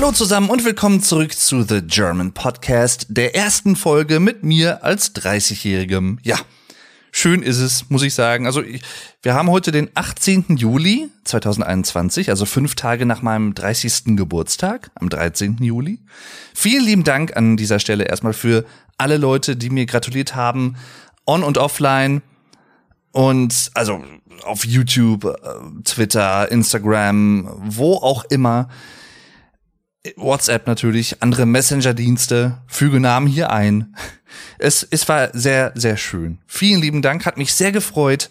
Hallo zusammen und willkommen zurück zu The German Podcast, der ersten Folge mit mir als 30-Jährigem. Ja, schön ist es, muss ich sagen. Also wir haben heute den 18. Juli 2021, also fünf Tage nach meinem 30. Geburtstag, am 13. Juli. Vielen lieben Dank an dieser Stelle erstmal für alle Leute, die mir gratuliert haben, on und offline. Und also auf YouTube, äh, Twitter, Instagram, wo auch immer. WhatsApp natürlich, andere Messenger-Dienste, füge Namen hier ein. Es, es war sehr, sehr schön. Vielen lieben Dank, hat mich sehr gefreut.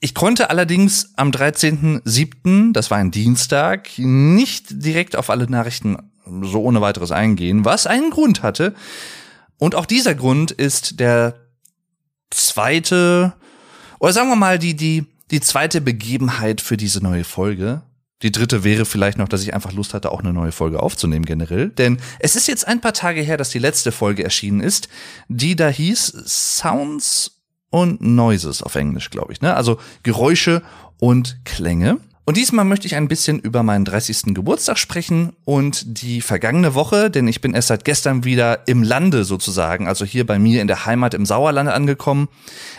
Ich konnte allerdings am 13.07., das war ein Dienstag, nicht direkt auf alle Nachrichten so ohne weiteres eingehen, was einen Grund hatte. Und auch dieser Grund ist der zweite, oder sagen wir mal, die, die, die zweite Begebenheit für diese neue Folge. Die dritte wäre vielleicht noch, dass ich einfach Lust hatte, auch eine neue Folge aufzunehmen generell. Denn es ist jetzt ein paar Tage her, dass die letzte Folge erschienen ist, die da hieß Sounds und Noises auf Englisch, glaube ich. Ne? Also Geräusche und Klänge. Und diesmal möchte ich ein bisschen über meinen 30. Geburtstag sprechen und die vergangene Woche, denn ich bin erst seit gestern wieder im Lande sozusagen, also hier bei mir in der Heimat im Sauerland angekommen.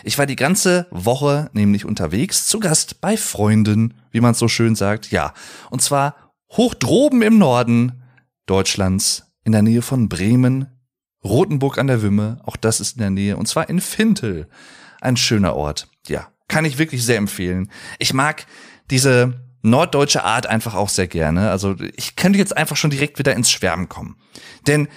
Ich war die ganze Woche nämlich unterwegs, zu Gast bei Freunden, wie man es so schön sagt, ja. Und zwar hoch droben im Norden Deutschlands, in der Nähe von Bremen, Rothenburg an der Wümme, auch das ist in der Nähe, und zwar in Fintel. Ein schöner Ort, ja. Kann ich wirklich sehr empfehlen. Ich mag diese norddeutsche Art einfach auch sehr gerne. Also ich könnte jetzt einfach schon direkt wieder ins Schwärmen kommen. Denn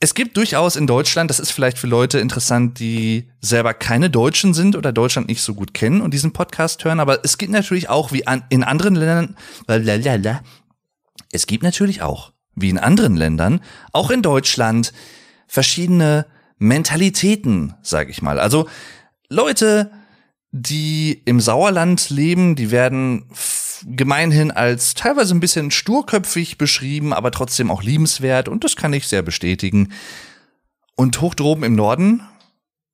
es gibt durchaus in Deutschland, das ist vielleicht für Leute interessant, die selber keine Deutschen sind oder Deutschland nicht so gut kennen und diesen Podcast hören, aber es gibt natürlich auch wie an, in anderen Ländern, es gibt natürlich auch, wie in anderen Ländern, auch in Deutschland, verschiedene Mentalitäten, sage ich mal. Also Leute, die im Sauerland leben, die werden gemeinhin als teilweise ein bisschen sturköpfig beschrieben, aber trotzdem auch liebenswert und das kann ich sehr bestätigen. Und hoch droben im Norden,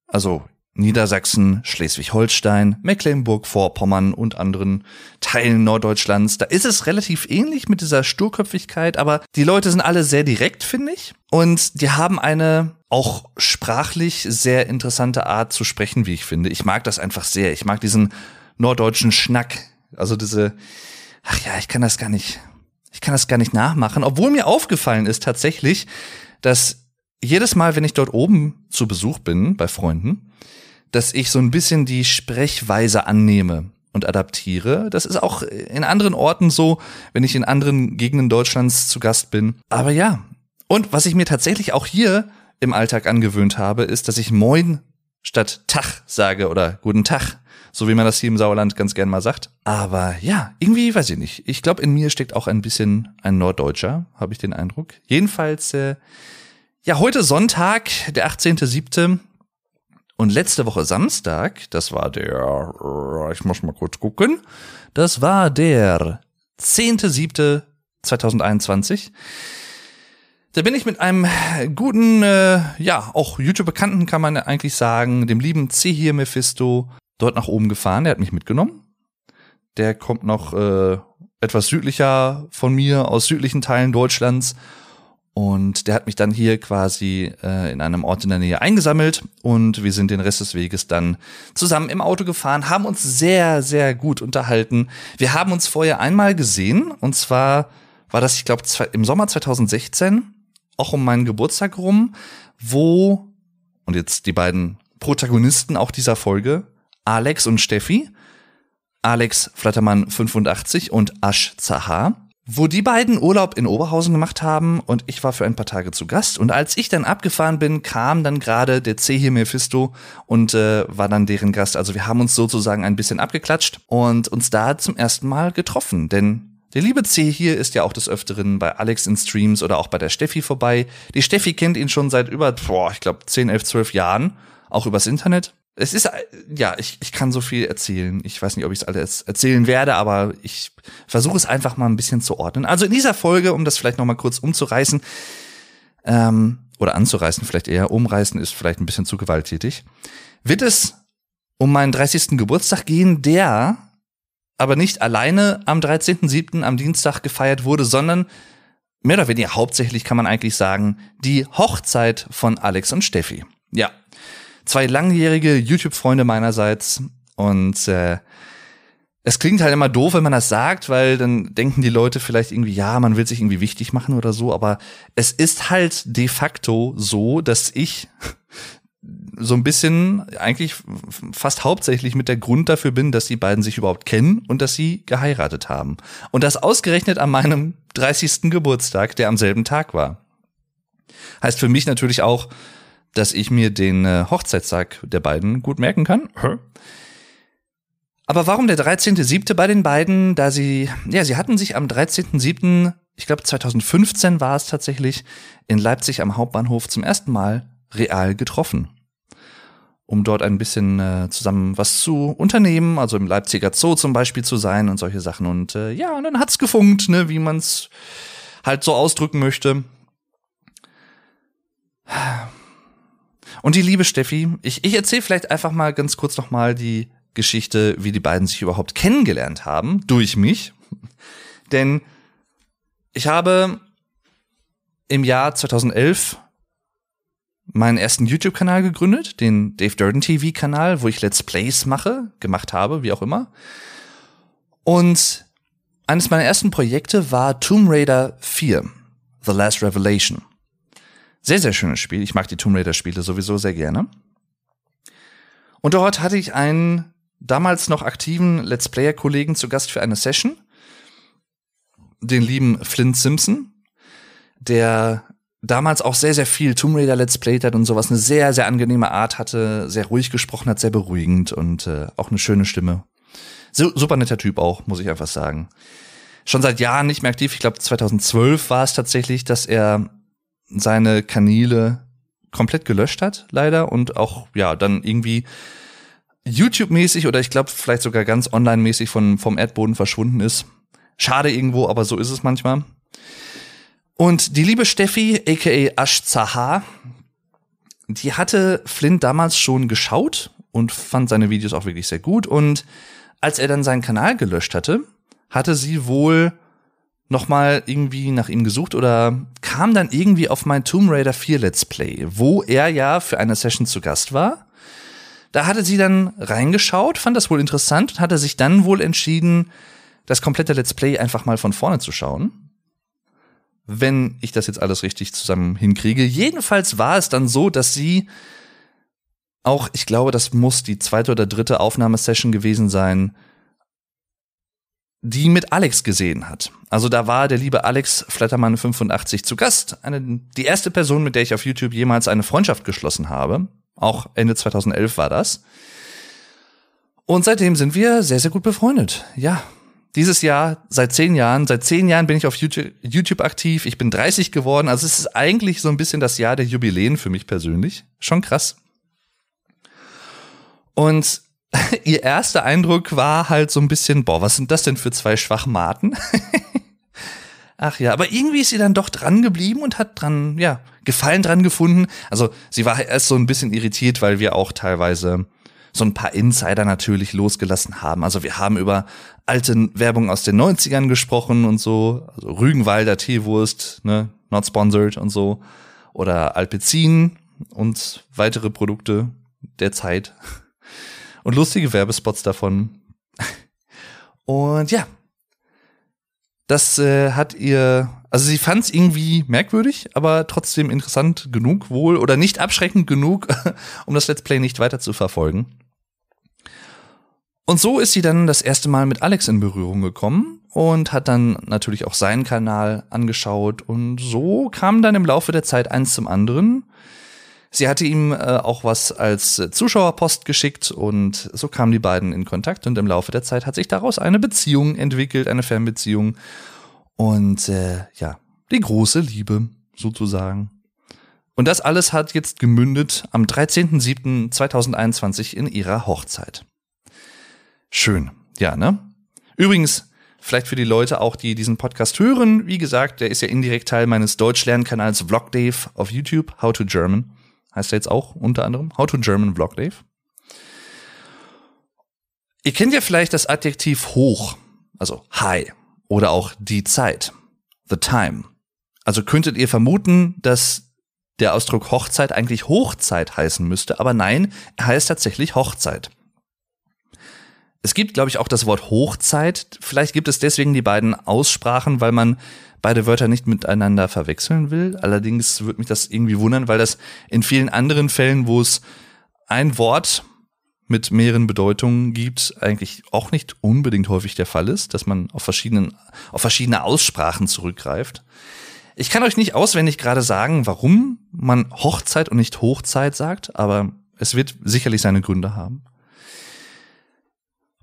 also Niedersachsen, Schleswig-Holstein, Mecklenburg-Vorpommern und anderen Teilen Norddeutschlands. Da ist es relativ ähnlich mit dieser Sturköpfigkeit, aber die Leute sind alle sehr direkt, finde ich. Und die haben eine auch sprachlich sehr interessante Art zu sprechen, wie ich finde. Ich mag das einfach sehr. Ich mag diesen norddeutschen Schnack. Also diese, ach ja, ich kann das gar nicht, ich kann das gar nicht nachmachen. Obwohl mir aufgefallen ist tatsächlich, dass jedes Mal, wenn ich dort oben zu Besuch bin bei Freunden, dass ich so ein bisschen die Sprechweise annehme und adaptiere. Das ist auch in anderen Orten so, wenn ich in anderen Gegenden Deutschlands zu Gast bin. Aber ja. Und was ich mir tatsächlich auch hier im Alltag angewöhnt habe, ist, dass ich Moin statt Tag sage oder Guten Tag, so wie man das hier im Sauerland ganz gern mal sagt. Aber ja, irgendwie weiß ich nicht. Ich glaube, in mir steckt auch ein bisschen ein Norddeutscher, habe ich den Eindruck. Jedenfalls, äh, ja, heute Sonntag, der 18.07. Und letzte Woche Samstag, das war der, ich muss mal kurz gucken, das war der 10.7.2021. Da bin ich mit einem guten, äh, ja, auch YouTube-Bekannten kann man eigentlich sagen, dem lieben C hier Mephisto, dort nach oben gefahren. Der hat mich mitgenommen. Der kommt noch äh, etwas südlicher von mir, aus südlichen Teilen Deutschlands und der hat mich dann hier quasi äh, in einem Ort in der Nähe eingesammelt und wir sind den Rest des Weges dann zusammen im Auto gefahren, haben uns sehr, sehr gut unterhalten. Wir haben uns vorher einmal gesehen und zwar war das, ich glaube, im Sommer 2016, auch um meinen Geburtstag rum, wo, und jetzt die beiden Protagonisten auch dieser Folge, Alex und Steffi, Alex Flattermann 85 und Ash Zahar, wo die beiden Urlaub in Oberhausen gemacht haben und ich war für ein paar Tage zu Gast. Und als ich dann abgefahren bin, kam dann gerade der C hier Mephisto und äh, war dann deren Gast. Also wir haben uns sozusagen ein bisschen abgeklatscht und uns da zum ersten Mal getroffen. Denn der liebe C hier ist ja auch des Öfteren bei Alex in Streams oder auch bei der Steffi vorbei. Die Steffi kennt ihn schon seit über, boah, ich glaube 10, 11, 12 Jahren, auch übers Internet es ist, ja, ich, ich kann so viel erzählen. Ich weiß nicht, ob ich es alles erzählen werde, aber ich versuche es einfach mal ein bisschen zu ordnen. Also in dieser Folge, um das vielleicht noch mal kurz umzureißen, ähm, oder anzureißen vielleicht eher, umreißen ist vielleicht ein bisschen zu gewalttätig, wird es um meinen 30. Geburtstag gehen, der aber nicht alleine am 13.07. am Dienstag gefeiert wurde, sondern mehr oder weniger hauptsächlich kann man eigentlich sagen, die Hochzeit von Alex und Steffi. Ja, zwei langjährige YouTube-Freunde meinerseits und äh, es klingt halt immer doof, wenn man das sagt, weil dann denken die Leute vielleicht irgendwie, ja, man will sich irgendwie wichtig machen oder so, aber es ist halt de facto so, dass ich so ein bisschen eigentlich fast hauptsächlich mit der Grund dafür bin, dass die beiden sich überhaupt kennen und dass sie geheiratet haben. Und das ausgerechnet an meinem 30. Geburtstag, der am selben Tag war. Heißt für mich natürlich auch, dass ich mir den äh, Hochzeitstag der beiden gut merken kann. Aber warum der 13.7. bei den beiden? Da sie, ja, sie hatten sich am 13.7., ich glaube 2015 war es tatsächlich, in Leipzig am Hauptbahnhof zum ersten Mal real getroffen um dort ein bisschen äh, zusammen was zu unternehmen, also im Leipziger Zoo zum Beispiel zu sein und solche Sachen. Und äh, ja, und dann hat's gefunkt, ne, wie man's halt so ausdrücken möchte. Und die liebe Steffi, ich, ich erzähle vielleicht einfach mal ganz kurz noch mal die Geschichte, wie die beiden sich überhaupt kennengelernt haben, durch mich. Denn ich habe im Jahr 2011 meinen ersten YouTube-Kanal gegründet, den Dave Durden TV-Kanal, wo ich Let's Plays mache, gemacht habe, wie auch immer. Und eines meiner ersten Projekte war Tomb Raider 4, The Last Revelation. Sehr, sehr schönes Spiel. Ich mag die Tomb Raider-Spiele sowieso sehr gerne. Und dort hatte ich einen damals noch aktiven Let's Player-Kollegen zu Gast für eine Session, den lieben Flint Simpson, der damals auch sehr, sehr viel Tomb Raider Let's Played hat und sowas, eine sehr, sehr angenehme Art hatte, sehr ruhig gesprochen hat, sehr beruhigend und äh, auch eine schöne Stimme. So, super netter Typ auch, muss ich einfach sagen. Schon seit Jahren nicht mehr aktiv. Ich glaube, 2012 war es tatsächlich, dass er seine Kanäle komplett gelöscht hat, leider, und auch, ja, dann irgendwie YouTube-mäßig oder ich glaube vielleicht sogar ganz online-mäßig vom Erdboden verschwunden ist. Schade irgendwo, aber so ist es manchmal. Und die liebe Steffi, aka Ash Zaha, die hatte Flint damals schon geschaut und fand seine Videos auch wirklich sehr gut. Und als er dann seinen Kanal gelöscht hatte, hatte sie wohl nochmal irgendwie nach ihm gesucht oder kam dann irgendwie auf mein Tomb Raider 4 Let's Play, wo er ja für eine Session zu Gast war. Da hatte sie dann reingeschaut, fand das wohl interessant und hatte sich dann wohl entschieden, das komplette Let's Play einfach mal von vorne zu schauen wenn ich das jetzt alles richtig zusammen hinkriege. Jedenfalls war es dann so, dass sie auch, ich glaube, das muss die zweite oder dritte Aufnahmesession gewesen sein, die mit Alex gesehen hat. Also da war der liebe Alex Flattermann 85 zu Gast. Eine, die erste Person, mit der ich auf YouTube jemals eine Freundschaft geschlossen habe. Auch Ende 2011 war das. Und seitdem sind wir sehr, sehr gut befreundet. Ja, dieses Jahr seit zehn Jahren. Seit zehn Jahren bin ich auf YouTube, YouTube, aktiv. Ich bin 30 geworden. Also es ist eigentlich so ein bisschen das Jahr der Jubiläen für mich persönlich. Schon krass. Und ihr erster Eindruck war halt so ein bisschen, boah, was sind das denn für zwei Schwachmaten? Ach ja, aber irgendwie ist sie dann doch dran geblieben und hat dran, ja, Gefallen dran gefunden. Also sie war erst so ein bisschen irritiert, weil wir auch teilweise so ein paar Insider natürlich losgelassen haben. Also wir haben über alte Werbung aus den 90ern gesprochen und so, also Rügenwalder Teewurst, ne, not sponsored und so, oder Alpezin und weitere Produkte der Zeit und lustige Werbespots davon. Und ja, das äh, hat ihr, also sie fand es irgendwie merkwürdig, aber trotzdem interessant genug wohl oder nicht abschreckend genug, um das Let's Play nicht weiter zu verfolgen. Und so ist sie dann das erste Mal mit Alex in Berührung gekommen und hat dann natürlich auch seinen Kanal angeschaut und so kam dann im Laufe der Zeit eins zum anderen. Sie hatte ihm äh, auch was als Zuschauerpost geschickt und so kamen die beiden in Kontakt und im Laufe der Zeit hat sich daraus eine Beziehung entwickelt, eine Fernbeziehung und äh, ja, die große Liebe sozusagen. Und das alles hat jetzt gemündet am 13.07.2021 in ihrer Hochzeit. Schön. Ja, ne? Übrigens, vielleicht für die Leute auch, die diesen Podcast hören, wie gesagt, der ist ja indirekt Teil meines Deutschlernkanals Vlog Dave auf YouTube, How to German. Heißt er jetzt auch unter anderem How to German Vlog Dave. Ihr kennt ja vielleicht das Adjektiv hoch, also high, oder auch die Zeit, the time. Also könntet ihr vermuten, dass der Ausdruck Hochzeit eigentlich Hochzeit heißen müsste, aber nein, er heißt tatsächlich Hochzeit. Es gibt, glaube ich, auch das Wort Hochzeit. Vielleicht gibt es deswegen die beiden Aussprachen, weil man beide Wörter nicht miteinander verwechseln will. Allerdings würde mich das irgendwie wundern, weil das in vielen anderen Fällen, wo es ein Wort mit mehreren Bedeutungen gibt, eigentlich auch nicht unbedingt häufig der Fall ist, dass man auf verschiedenen, auf verschiedene Aussprachen zurückgreift. Ich kann euch nicht auswendig gerade sagen, warum man Hochzeit und nicht Hochzeit sagt, aber es wird sicherlich seine Gründe haben.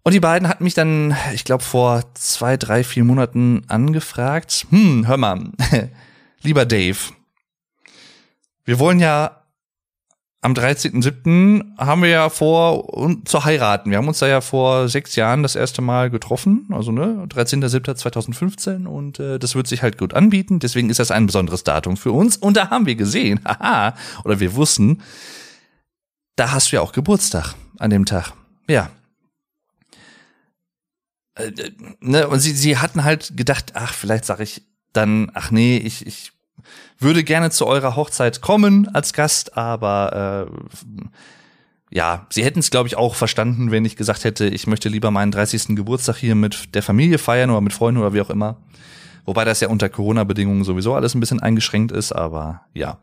Und die beiden hatten mich dann, ich glaube, vor zwei, drei, vier Monaten angefragt. Hm, hör mal, lieber Dave, wir wollen ja am 13.07. haben wir ja vor, um, zu heiraten. Wir haben uns da ja vor sechs Jahren das erste Mal getroffen, also ne, 13.07.2015 und äh, das wird sich halt gut anbieten. Deswegen ist das ein besonderes Datum für uns. Und da haben wir gesehen, haha, oder wir wussten, da hast du ja auch Geburtstag an dem Tag. Ja. Äh, ne, und sie, sie hatten halt gedacht, ach, vielleicht sage ich dann, ach nee, ich, ich würde gerne zu eurer Hochzeit kommen als Gast, aber äh, ja, sie hätten es, glaube ich, auch verstanden, wenn ich gesagt hätte, ich möchte lieber meinen 30. Geburtstag hier mit der Familie feiern oder mit Freunden oder wie auch immer. Wobei das ja unter Corona-Bedingungen sowieso alles ein bisschen eingeschränkt ist, aber ja.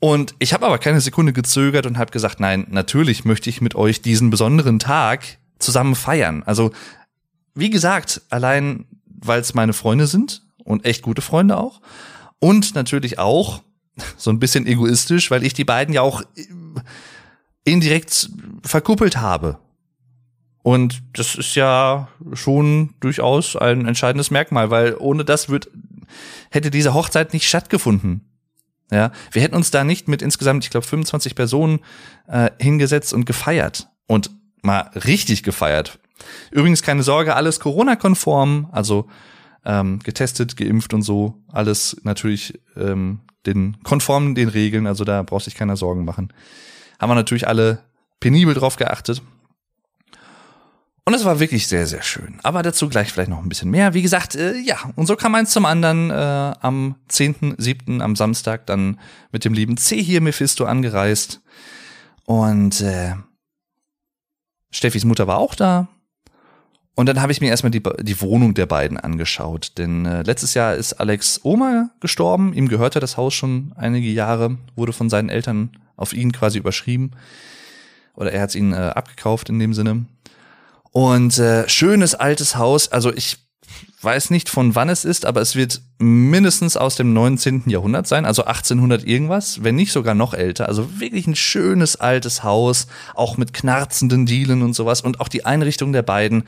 Und ich habe aber keine Sekunde gezögert und habe gesagt, nein, natürlich möchte ich mit euch diesen besonderen Tag zusammen feiern. Also, wie gesagt, allein weil es meine Freunde sind und echt gute Freunde auch. Und natürlich auch so ein bisschen egoistisch, weil ich die beiden ja auch indirekt verkuppelt habe. Und das ist ja schon durchaus ein entscheidendes Merkmal, weil ohne das wird, hätte diese Hochzeit nicht stattgefunden. Ja, wir hätten uns da nicht mit insgesamt, ich glaube, 25 Personen äh, hingesetzt und gefeiert und mal richtig gefeiert. Übrigens keine Sorge, alles Corona-konform, also ähm, getestet, geimpft und so. Alles natürlich ähm, den konform den Regeln, also da braucht sich keiner Sorgen machen. Haben wir natürlich alle penibel drauf geachtet. Und es war wirklich sehr, sehr schön. Aber dazu gleich vielleicht noch ein bisschen mehr. Wie gesagt, äh, ja, und so kam eins zum anderen äh, am 10.7., am Samstag, dann mit dem lieben C hier Mephisto angereist. Und äh, Steffis Mutter war auch da. Und dann habe ich mir erstmal die, die Wohnung der beiden angeschaut. Denn äh, letztes Jahr ist Alex Oma gestorben. Ihm gehörte das Haus schon einige Jahre, wurde von seinen Eltern auf ihn quasi überschrieben. Oder er hat es ihnen äh, abgekauft in dem Sinne. Und äh, schönes altes Haus. Also ich weiß nicht von wann es ist, aber es wird mindestens aus dem 19. Jahrhundert sein, also 1800 irgendwas, wenn nicht sogar noch älter. Also wirklich ein schönes altes Haus, auch mit knarzenden Dielen und sowas. Und auch die Einrichtung der beiden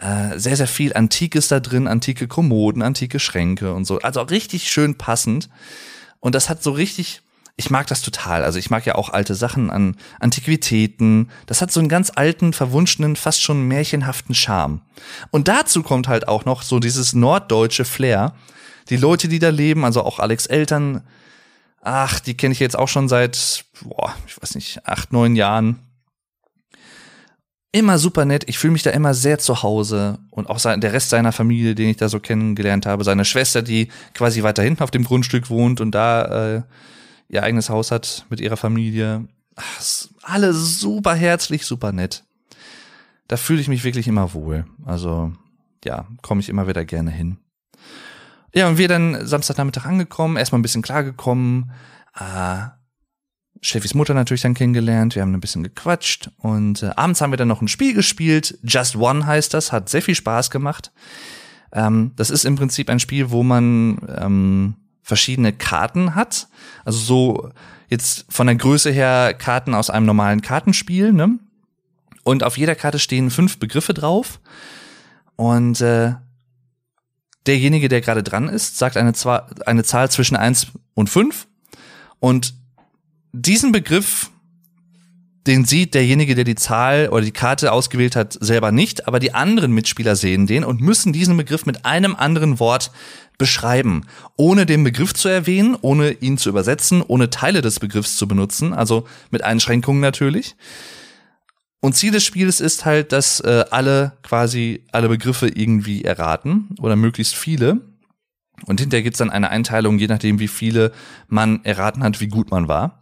äh, sehr, sehr viel Antikes da drin, antike Kommoden, antike Schränke und so. Also richtig schön passend. Und das hat so richtig, ich mag das total. Also ich mag ja auch alte Sachen an Antiquitäten. Das hat so einen ganz alten, verwunschenen, fast schon märchenhaften Charme. Und dazu kommt halt auch noch so dieses norddeutsche Flair. Die Leute, die da leben, also auch Alex Eltern, ach, die kenne ich jetzt auch schon seit, boah, ich weiß nicht, acht, neun Jahren immer super nett. Ich fühle mich da immer sehr zu Hause und auch der Rest seiner Familie, den ich da so kennengelernt habe, seine Schwester, die quasi weiter hinten auf dem Grundstück wohnt und da äh, ihr eigenes Haus hat mit ihrer Familie. Ach, alle super herzlich, super nett. Da fühle ich mich wirklich immer wohl. Also ja, komme ich immer wieder gerne hin. Ja, und wir dann Samstagnachmittag angekommen, erstmal ein bisschen klargekommen. Äh, Steffis Mutter natürlich dann kennengelernt, wir haben ein bisschen gequatscht und äh, abends haben wir dann noch ein Spiel gespielt. Just One heißt das, hat sehr viel Spaß gemacht. Ähm, das ist im Prinzip ein Spiel, wo man ähm, verschiedene Karten hat. Also so jetzt von der Größe her Karten aus einem normalen Kartenspiel. Ne? Und auf jeder Karte stehen fünf Begriffe drauf. Und äh, derjenige, der gerade dran ist, sagt eine, eine Zahl zwischen eins und fünf Und diesen Begriff, den sieht derjenige, der die Zahl oder die Karte ausgewählt hat, selber nicht, aber die anderen Mitspieler sehen den und müssen diesen Begriff mit einem anderen Wort beschreiben, ohne den Begriff zu erwähnen, ohne ihn zu übersetzen, ohne Teile des Begriffs zu benutzen, also mit Einschränkungen natürlich. Und Ziel des Spiels ist halt, dass äh, alle quasi alle Begriffe irgendwie erraten oder möglichst viele. Und hinterher gibt's dann eine Einteilung, je nachdem, wie viele man erraten hat, wie gut man war.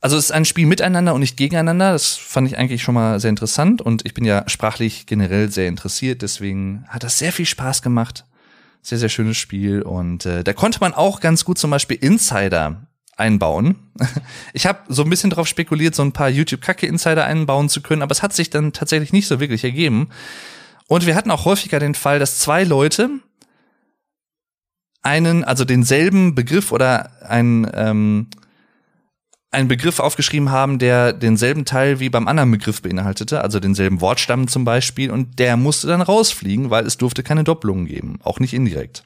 Also es ist ein Spiel miteinander und nicht gegeneinander. Das fand ich eigentlich schon mal sehr interessant und ich bin ja sprachlich generell sehr interessiert. Deswegen hat das sehr viel Spaß gemacht. Sehr, sehr schönes Spiel und äh, da konnte man auch ganz gut zum Beispiel Insider einbauen. Ich habe so ein bisschen darauf spekuliert, so ein paar YouTube-Kacke-Insider einbauen zu können, aber es hat sich dann tatsächlich nicht so wirklich ergeben. Und wir hatten auch häufiger den Fall, dass zwei Leute einen, also denselben Begriff oder ein ähm, einen Begriff aufgeschrieben haben, der denselben Teil wie beim anderen Begriff beinhaltete, also denselben Wortstamm zum Beispiel, und der musste dann rausfliegen, weil es durfte keine Doppelungen geben, auch nicht indirekt.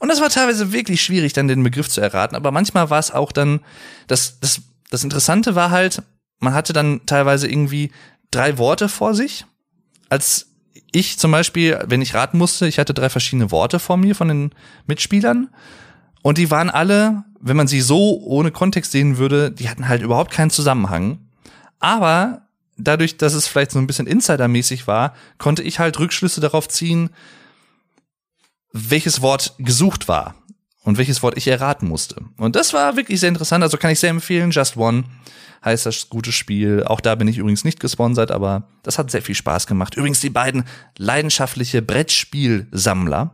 Und das war teilweise wirklich schwierig, dann den Begriff zu erraten, aber manchmal war es auch dann, das, das, das Interessante war halt, man hatte dann teilweise irgendwie drei Worte vor sich. Als ich zum Beispiel, wenn ich raten musste, ich hatte drei verschiedene Worte vor mir von den Mitspielern und die waren alle wenn man sie so ohne Kontext sehen würde, die hatten halt überhaupt keinen Zusammenhang. Aber dadurch, dass es vielleicht so ein bisschen insidermäßig war, konnte ich halt Rückschlüsse darauf ziehen, welches Wort gesucht war und welches Wort ich erraten musste. Und das war wirklich sehr interessant. Also kann ich sehr empfehlen. Just One heißt das gute Spiel. Auch da bin ich übrigens nicht gesponsert, aber das hat sehr viel Spaß gemacht. Übrigens die beiden leidenschaftliche Brettspielsammler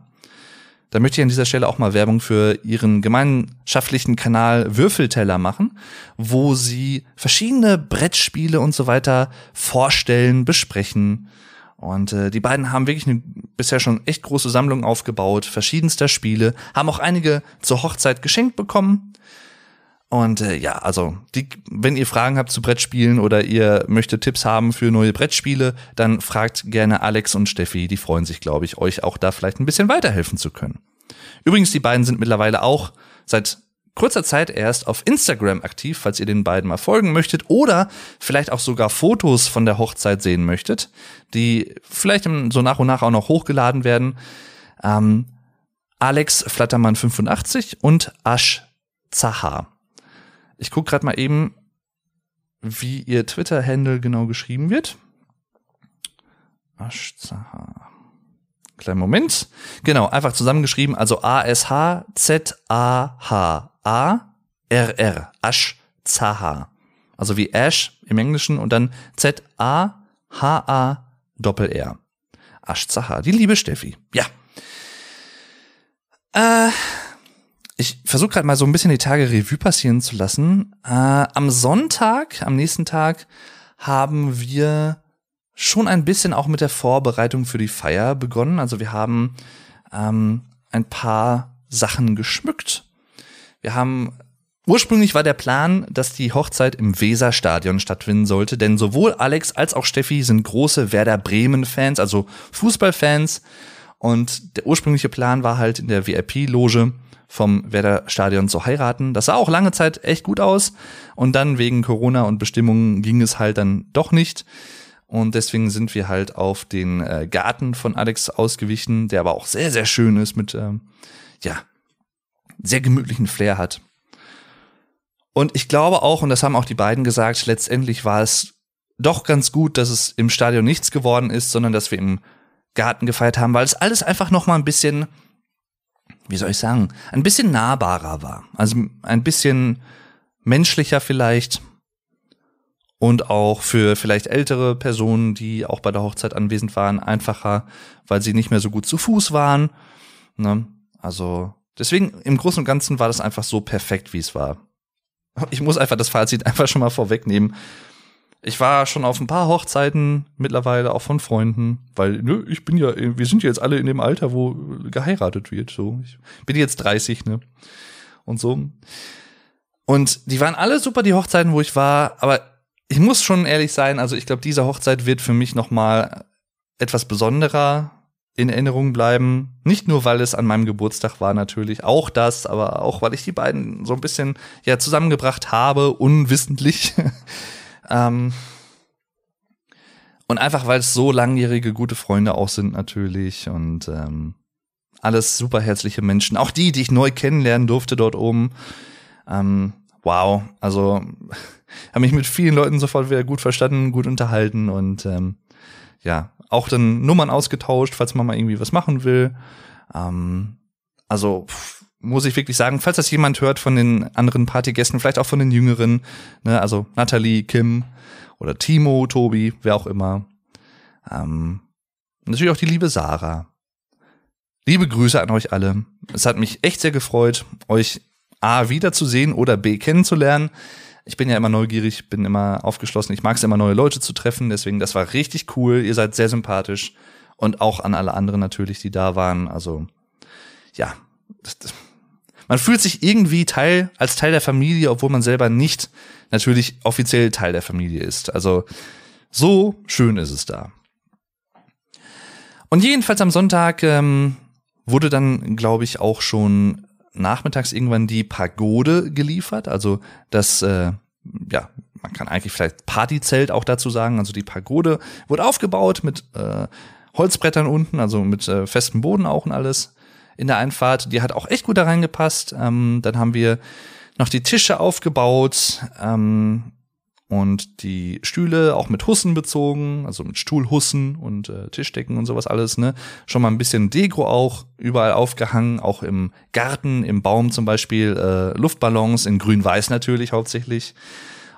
da möchte ich an dieser Stelle auch mal Werbung für ihren gemeinschaftlichen Kanal Würfelteller machen, wo sie verschiedene Brettspiele und so weiter vorstellen, besprechen. Und äh, die beiden haben wirklich eine bisher schon echt große Sammlung aufgebaut, verschiedenster Spiele, haben auch einige zur Hochzeit geschenkt bekommen. Und äh, ja, also, die, wenn ihr Fragen habt zu Brettspielen oder ihr möchtet Tipps haben für neue Brettspiele, dann fragt gerne Alex und Steffi. Die freuen sich, glaube ich, euch auch da vielleicht ein bisschen weiterhelfen zu können. Übrigens, die beiden sind mittlerweile auch seit kurzer Zeit erst auf Instagram aktiv, falls ihr den beiden mal folgen möchtet oder vielleicht auch sogar Fotos von der Hochzeit sehen möchtet, die vielleicht so nach und nach auch noch hochgeladen werden. Ähm, Alex Flattermann 85 und Ash Zaha. Ich gucke gerade mal eben, wie ihr Twitter-Handle genau geschrieben wird. Aschzaha. Kleinen Moment. Genau, einfach zusammengeschrieben. Also A-S-H-Z-A-H-A-R-R. Aschzaha. Also wie Ash im Englischen und dann Z-A-H-A-Doppel-R. Aschzaha. Die liebe Steffi. Ja. Äh, ich versuche gerade mal so ein bisschen die Tage Revue passieren zu lassen. Äh, am Sonntag, am nächsten Tag, haben wir schon ein bisschen auch mit der Vorbereitung für die Feier begonnen. Also wir haben ähm, ein paar Sachen geschmückt. Wir haben Ursprünglich war der Plan, dass die Hochzeit im Weserstadion stattfinden sollte, denn sowohl Alex als auch Steffi sind große Werder Bremen-Fans, also Fußballfans. Und der ursprüngliche Plan war halt in der VIP-Loge vom Werder Stadion zu heiraten. Das sah auch lange Zeit echt gut aus und dann wegen Corona und Bestimmungen ging es halt dann doch nicht. Und deswegen sind wir halt auf den äh, Garten von Alex ausgewichen, der aber auch sehr, sehr schön ist, mit, ähm, ja, sehr gemütlichen Flair hat. Und ich glaube auch, und das haben auch die beiden gesagt, letztendlich war es doch ganz gut, dass es im Stadion nichts geworden ist, sondern dass wir im Garten gefeiert haben, weil es alles einfach noch mal ein bisschen wie soll ich sagen, ein bisschen nahbarer war. Also ein bisschen menschlicher vielleicht. Und auch für vielleicht ältere Personen, die auch bei der Hochzeit anwesend waren, einfacher, weil sie nicht mehr so gut zu Fuß waren. Ne? Also deswegen im Großen und Ganzen war das einfach so perfekt, wie es war. Ich muss einfach das Fazit einfach schon mal vorwegnehmen ich war schon auf ein paar Hochzeiten mittlerweile, auch von Freunden, weil ne, ich bin ja, wir sind jetzt alle in dem Alter, wo geheiratet wird. So, ich bin jetzt 30, ne? Und so. Und die waren alle super, die Hochzeiten, wo ich war, aber ich muss schon ehrlich sein, also ich glaube, diese Hochzeit wird für mich noch mal etwas besonderer in Erinnerung bleiben. Nicht nur, weil es an meinem Geburtstag war, natürlich, auch das, aber auch, weil ich die beiden so ein bisschen ja zusammengebracht habe, unwissentlich. Ähm, und einfach, weil es so langjährige gute Freunde auch sind natürlich und ähm, alles super herzliche Menschen. Auch die, die ich neu kennenlernen durfte dort oben. Ähm, wow, also habe mich mit vielen Leuten sofort wieder gut verstanden, gut unterhalten und ähm, ja, auch dann Nummern ausgetauscht, falls man mal irgendwie was machen will. Ähm, also pff, muss ich wirklich sagen, falls das jemand hört von den anderen Partygästen, vielleicht auch von den Jüngeren, ne, also Natalie, Kim oder Timo, Tobi, wer auch immer. Ähm, natürlich auch die liebe Sarah. Liebe Grüße an euch alle. Es hat mich echt sehr gefreut, euch A wiederzusehen oder B kennenzulernen. Ich bin ja immer neugierig, bin immer aufgeschlossen. Ich mag es immer, neue Leute zu treffen. Deswegen, das war richtig cool. Ihr seid sehr sympathisch. Und auch an alle anderen natürlich, die da waren. Also, ja. Man fühlt sich irgendwie Teil, als Teil der Familie, obwohl man selber nicht natürlich offiziell Teil der Familie ist. Also, so schön ist es da. Und jedenfalls am Sonntag ähm, wurde dann, glaube ich, auch schon nachmittags irgendwann die Pagode geliefert. Also das, äh, ja, man kann eigentlich vielleicht Partyzelt auch dazu sagen. Also die Pagode wurde aufgebaut mit äh, Holzbrettern unten, also mit äh, festem Boden auch und alles in der Einfahrt. Die hat auch echt gut da reingepasst. Ähm, dann haben wir noch die Tische aufgebaut. Ähm, und die Stühle auch mit Hussen bezogen, also mit Stuhlhussen und äh, Tischdecken und sowas alles, ne? Schon mal ein bisschen Deko auch überall aufgehangen, auch im Garten, im Baum zum Beispiel, äh, Luftballons in grün-weiß natürlich hauptsächlich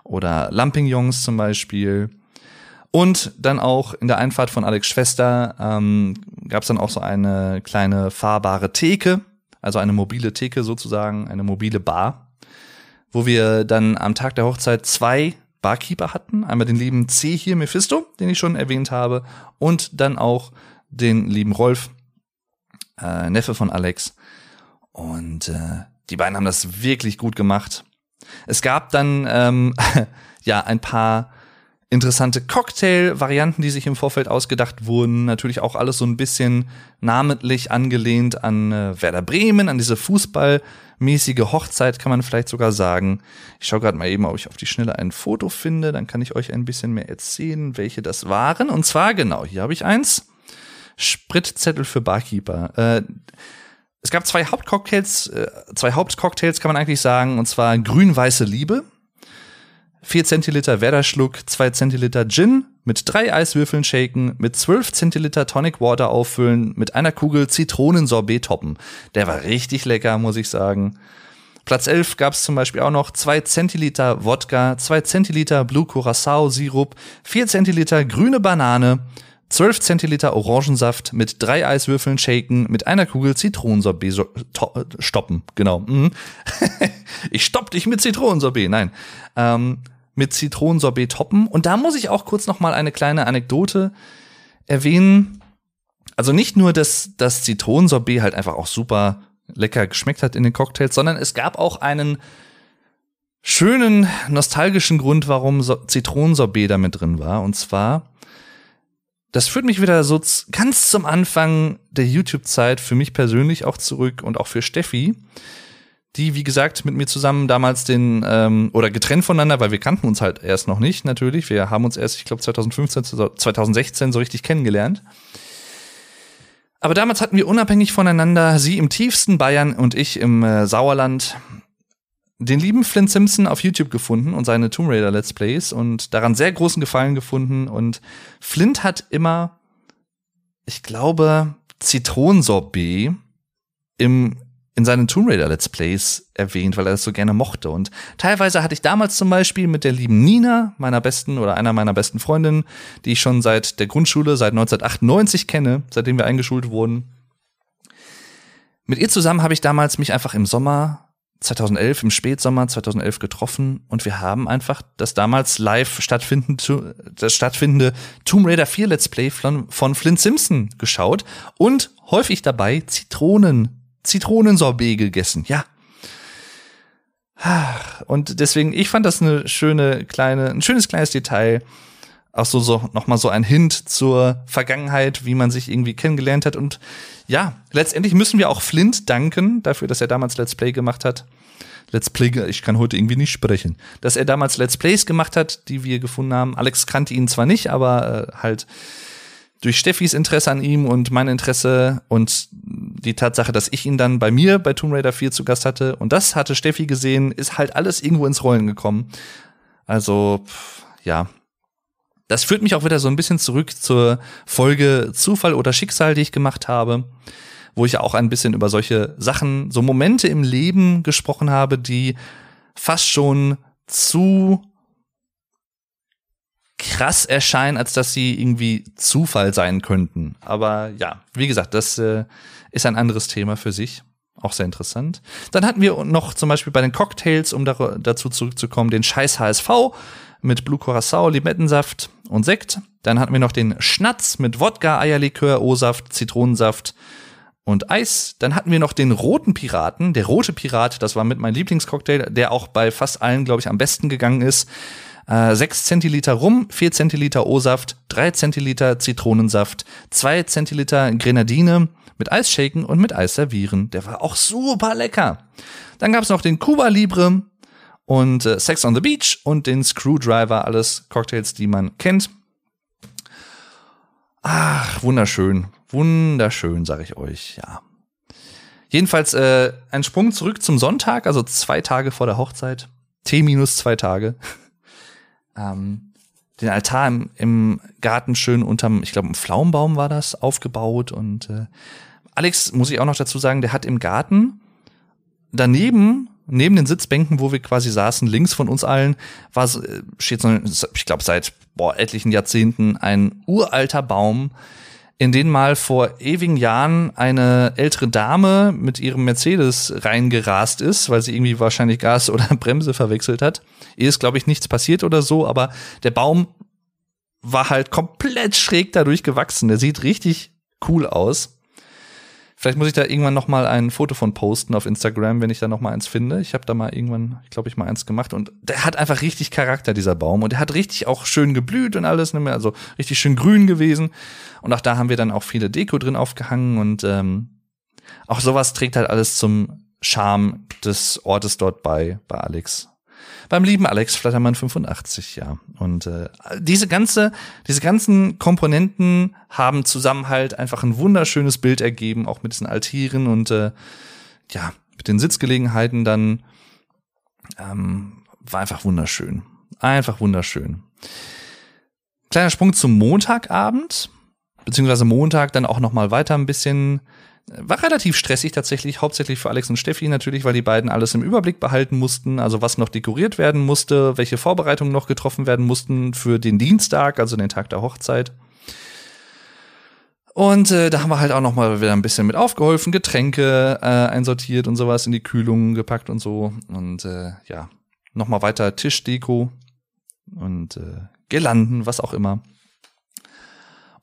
oder Lampignons zum Beispiel. Und dann auch in der Einfahrt von Alex Schwester ähm, gab es dann auch so eine kleine fahrbare Theke, also eine mobile Theke sozusagen, eine mobile Bar, wo wir dann am Tag der Hochzeit zwei Barkeeper hatten. Einmal den lieben C hier, Mephisto, den ich schon erwähnt habe, und dann auch den lieben Rolf, äh, Neffe von Alex. Und äh, die beiden haben das wirklich gut gemacht. Es gab dann ähm, ja ein paar interessante Cocktail-Varianten, die sich im Vorfeld ausgedacht wurden. Natürlich auch alles so ein bisschen namentlich angelehnt an äh, Werder Bremen, an diese Fußballmäßige Hochzeit, kann man vielleicht sogar sagen. Ich schaue gerade mal eben, ob ich auf die Schnelle ein Foto finde. Dann kann ich euch ein bisschen mehr erzählen, welche das waren. Und zwar genau, hier habe ich eins. Spritzettel für Barkeeper. Äh, es gab zwei Hauptcocktails, äh, zwei Hauptcocktails kann man eigentlich sagen, und zwar grün-weiße Liebe 4 Zentiliter Werder-Schluck, 2 Zentiliter Gin, mit drei Eiswürfeln shaken, mit 12 Zentiliter Tonic Water auffüllen, mit einer Kugel Zitronensorbet toppen. Der war richtig lecker, muss ich sagen. Platz 11 gab es zum Beispiel auch noch 2 Zentiliter Wodka, 2 Zentiliter Blue Curacao Sirup, 4 Zentiliter grüne Banane, 12 Zentiliter Orangensaft mit drei Eiswürfeln shaken, mit einer Kugel Zitronensorbet so, to, stoppen. Genau. Mhm. ich stopp dich mit Zitronensorbet. Nein. Ähm, mit Zitronensorbet toppen. Und da muss ich auch kurz noch mal eine kleine Anekdote erwähnen. Also nicht nur, dass das Zitronensorbet halt einfach auch super lecker geschmeckt hat in den Cocktails, sondern es gab auch einen schönen nostalgischen Grund, warum so Zitronensorbet da mit drin war. Und zwar, das führt mich wieder so ganz zum Anfang der YouTube-Zeit für mich persönlich auch zurück und auch für Steffi die, wie gesagt, mit mir zusammen damals den, ähm, oder getrennt voneinander, weil wir kannten uns halt erst noch nicht, natürlich. Wir haben uns erst, ich glaube, 2015, 2016 so richtig kennengelernt. Aber damals hatten wir unabhängig voneinander, sie im tiefsten Bayern und ich im äh, Sauerland, den lieben Flint Simpson auf YouTube gefunden und seine Tomb Raider Let's Plays und daran sehr großen Gefallen gefunden. Und Flint hat immer, ich glaube, Zitronensorbet im in seinen Tomb Raider Let's Plays erwähnt, weil er das so gerne mochte. Und teilweise hatte ich damals zum Beispiel mit der lieben Nina, meiner besten oder einer meiner besten Freundinnen, die ich schon seit der Grundschule, seit 1998 kenne, seitdem wir eingeschult wurden. Mit ihr zusammen habe ich damals mich einfach im Sommer 2011, im Spätsommer 2011 getroffen und wir haben einfach das damals live stattfindende, das stattfindende Tomb Raider 4 Let's Play von, von Flint Simpson geschaut und häufig dabei Zitronen Zitronensorbet gegessen, ja. Und deswegen, ich fand das eine schöne kleine, ein schönes kleines Detail. Auch so, so nochmal so ein Hint zur Vergangenheit, wie man sich irgendwie kennengelernt hat. Und ja, letztendlich müssen wir auch Flint danken dafür, dass er damals Let's Play gemacht hat. Let's Play, ich kann heute irgendwie nicht sprechen. Dass er damals Let's Plays gemacht hat, die wir gefunden haben. Alex kannte ihn zwar nicht, aber äh, halt durch Steffis Interesse an ihm und mein Interesse und die Tatsache, dass ich ihn dann bei mir bei Tomb Raider 4 zu Gast hatte und das hatte Steffi gesehen, ist halt alles irgendwo ins Rollen gekommen. Also, ja. Das führt mich auch wieder so ein bisschen zurück zur Folge Zufall oder Schicksal, die ich gemacht habe, wo ich auch ein bisschen über solche Sachen, so Momente im Leben gesprochen habe, die fast schon zu krass erscheinen, als dass sie irgendwie Zufall sein könnten. Aber ja, wie gesagt, das äh, ist ein anderes Thema für sich. Auch sehr interessant. Dann hatten wir noch zum Beispiel bei den Cocktails, um da, dazu zurückzukommen, den Scheiß HSV mit Blue Curacao, Limettensaft und Sekt. Dann hatten wir noch den Schnatz mit Wodka, Eierlikör, O-Saft, Zitronensaft und Eis. Dann hatten wir noch den roten Piraten. Der rote Pirat, das war mit meinem Lieblingscocktail, der auch bei fast allen, glaube ich, am besten gegangen ist. Äh, 6 Zentiliter Rum, 4 Zentiliter O-Saft, 3 Zentiliter Zitronensaft, 2 Zentiliter Grenadine mit Eis shaken und mit Eis servieren. Der war auch super lecker. Dann gab's noch den Cuba Libre und äh, Sex on the Beach und den Screwdriver, alles Cocktails, die man kennt. Ach, wunderschön, wunderschön, sag ich euch, ja. Jedenfalls äh, ein Sprung zurück zum Sonntag, also zwei Tage vor der Hochzeit. T minus zwei Tage. ähm, den Altar im, im Garten schön unterm, ich glaube, ein Pflaumenbaum war das, aufgebaut. Und äh, Alex, muss ich auch noch dazu sagen, der hat im Garten daneben, neben den Sitzbänken, wo wir quasi saßen, links von uns allen, war äh, steht so, ich glaube, seit boah, etlichen Jahrzehnten ein uralter Baum, in den mal vor ewigen Jahren eine ältere Dame mit ihrem Mercedes reingerast ist, weil sie irgendwie wahrscheinlich Gas oder Bremse verwechselt hat. Ihr ist, glaube ich, nichts passiert oder so, aber der Baum war halt komplett schräg dadurch gewachsen. Der sieht richtig cool aus. Vielleicht muss ich da irgendwann noch mal ein Foto von posten auf Instagram, wenn ich da noch mal eins finde. Ich habe da mal irgendwann, ich glaube ich mal eins gemacht. Und der hat einfach richtig Charakter dieser Baum. Und der hat richtig auch schön geblüht und alles, ne, also richtig schön grün gewesen. Und auch da haben wir dann auch viele Deko drin aufgehangen. Und ähm, auch sowas trägt halt alles zum Charme des Ortes dort bei bei Alex beim lieben Alex Flattermann 85, ja. Und äh, diese ganze, diese ganzen Komponenten haben zusammen halt einfach ein wunderschönes Bild ergeben, auch mit diesen Altieren und äh, ja, mit den Sitzgelegenheiten dann ähm, war einfach wunderschön. Einfach wunderschön. Kleiner Sprung zum Montagabend, beziehungsweise Montag dann auch noch mal weiter ein bisschen war relativ stressig tatsächlich, hauptsächlich für Alex und Steffi natürlich, weil die beiden alles im Überblick behalten mussten, also was noch dekoriert werden musste, welche Vorbereitungen noch getroffen werden mussten für den Dienstag, also den Tag der Hochzeit. Und äh, da haben wir halt auch noch mal wieder ein bisschen mit aufgeholfen, Getränke äh, einsortiert und sowas in die Kühlung gepackt und so. Und äh, ja, noch mal weiter Tischdeko und äh, Girlanden, was auch immer.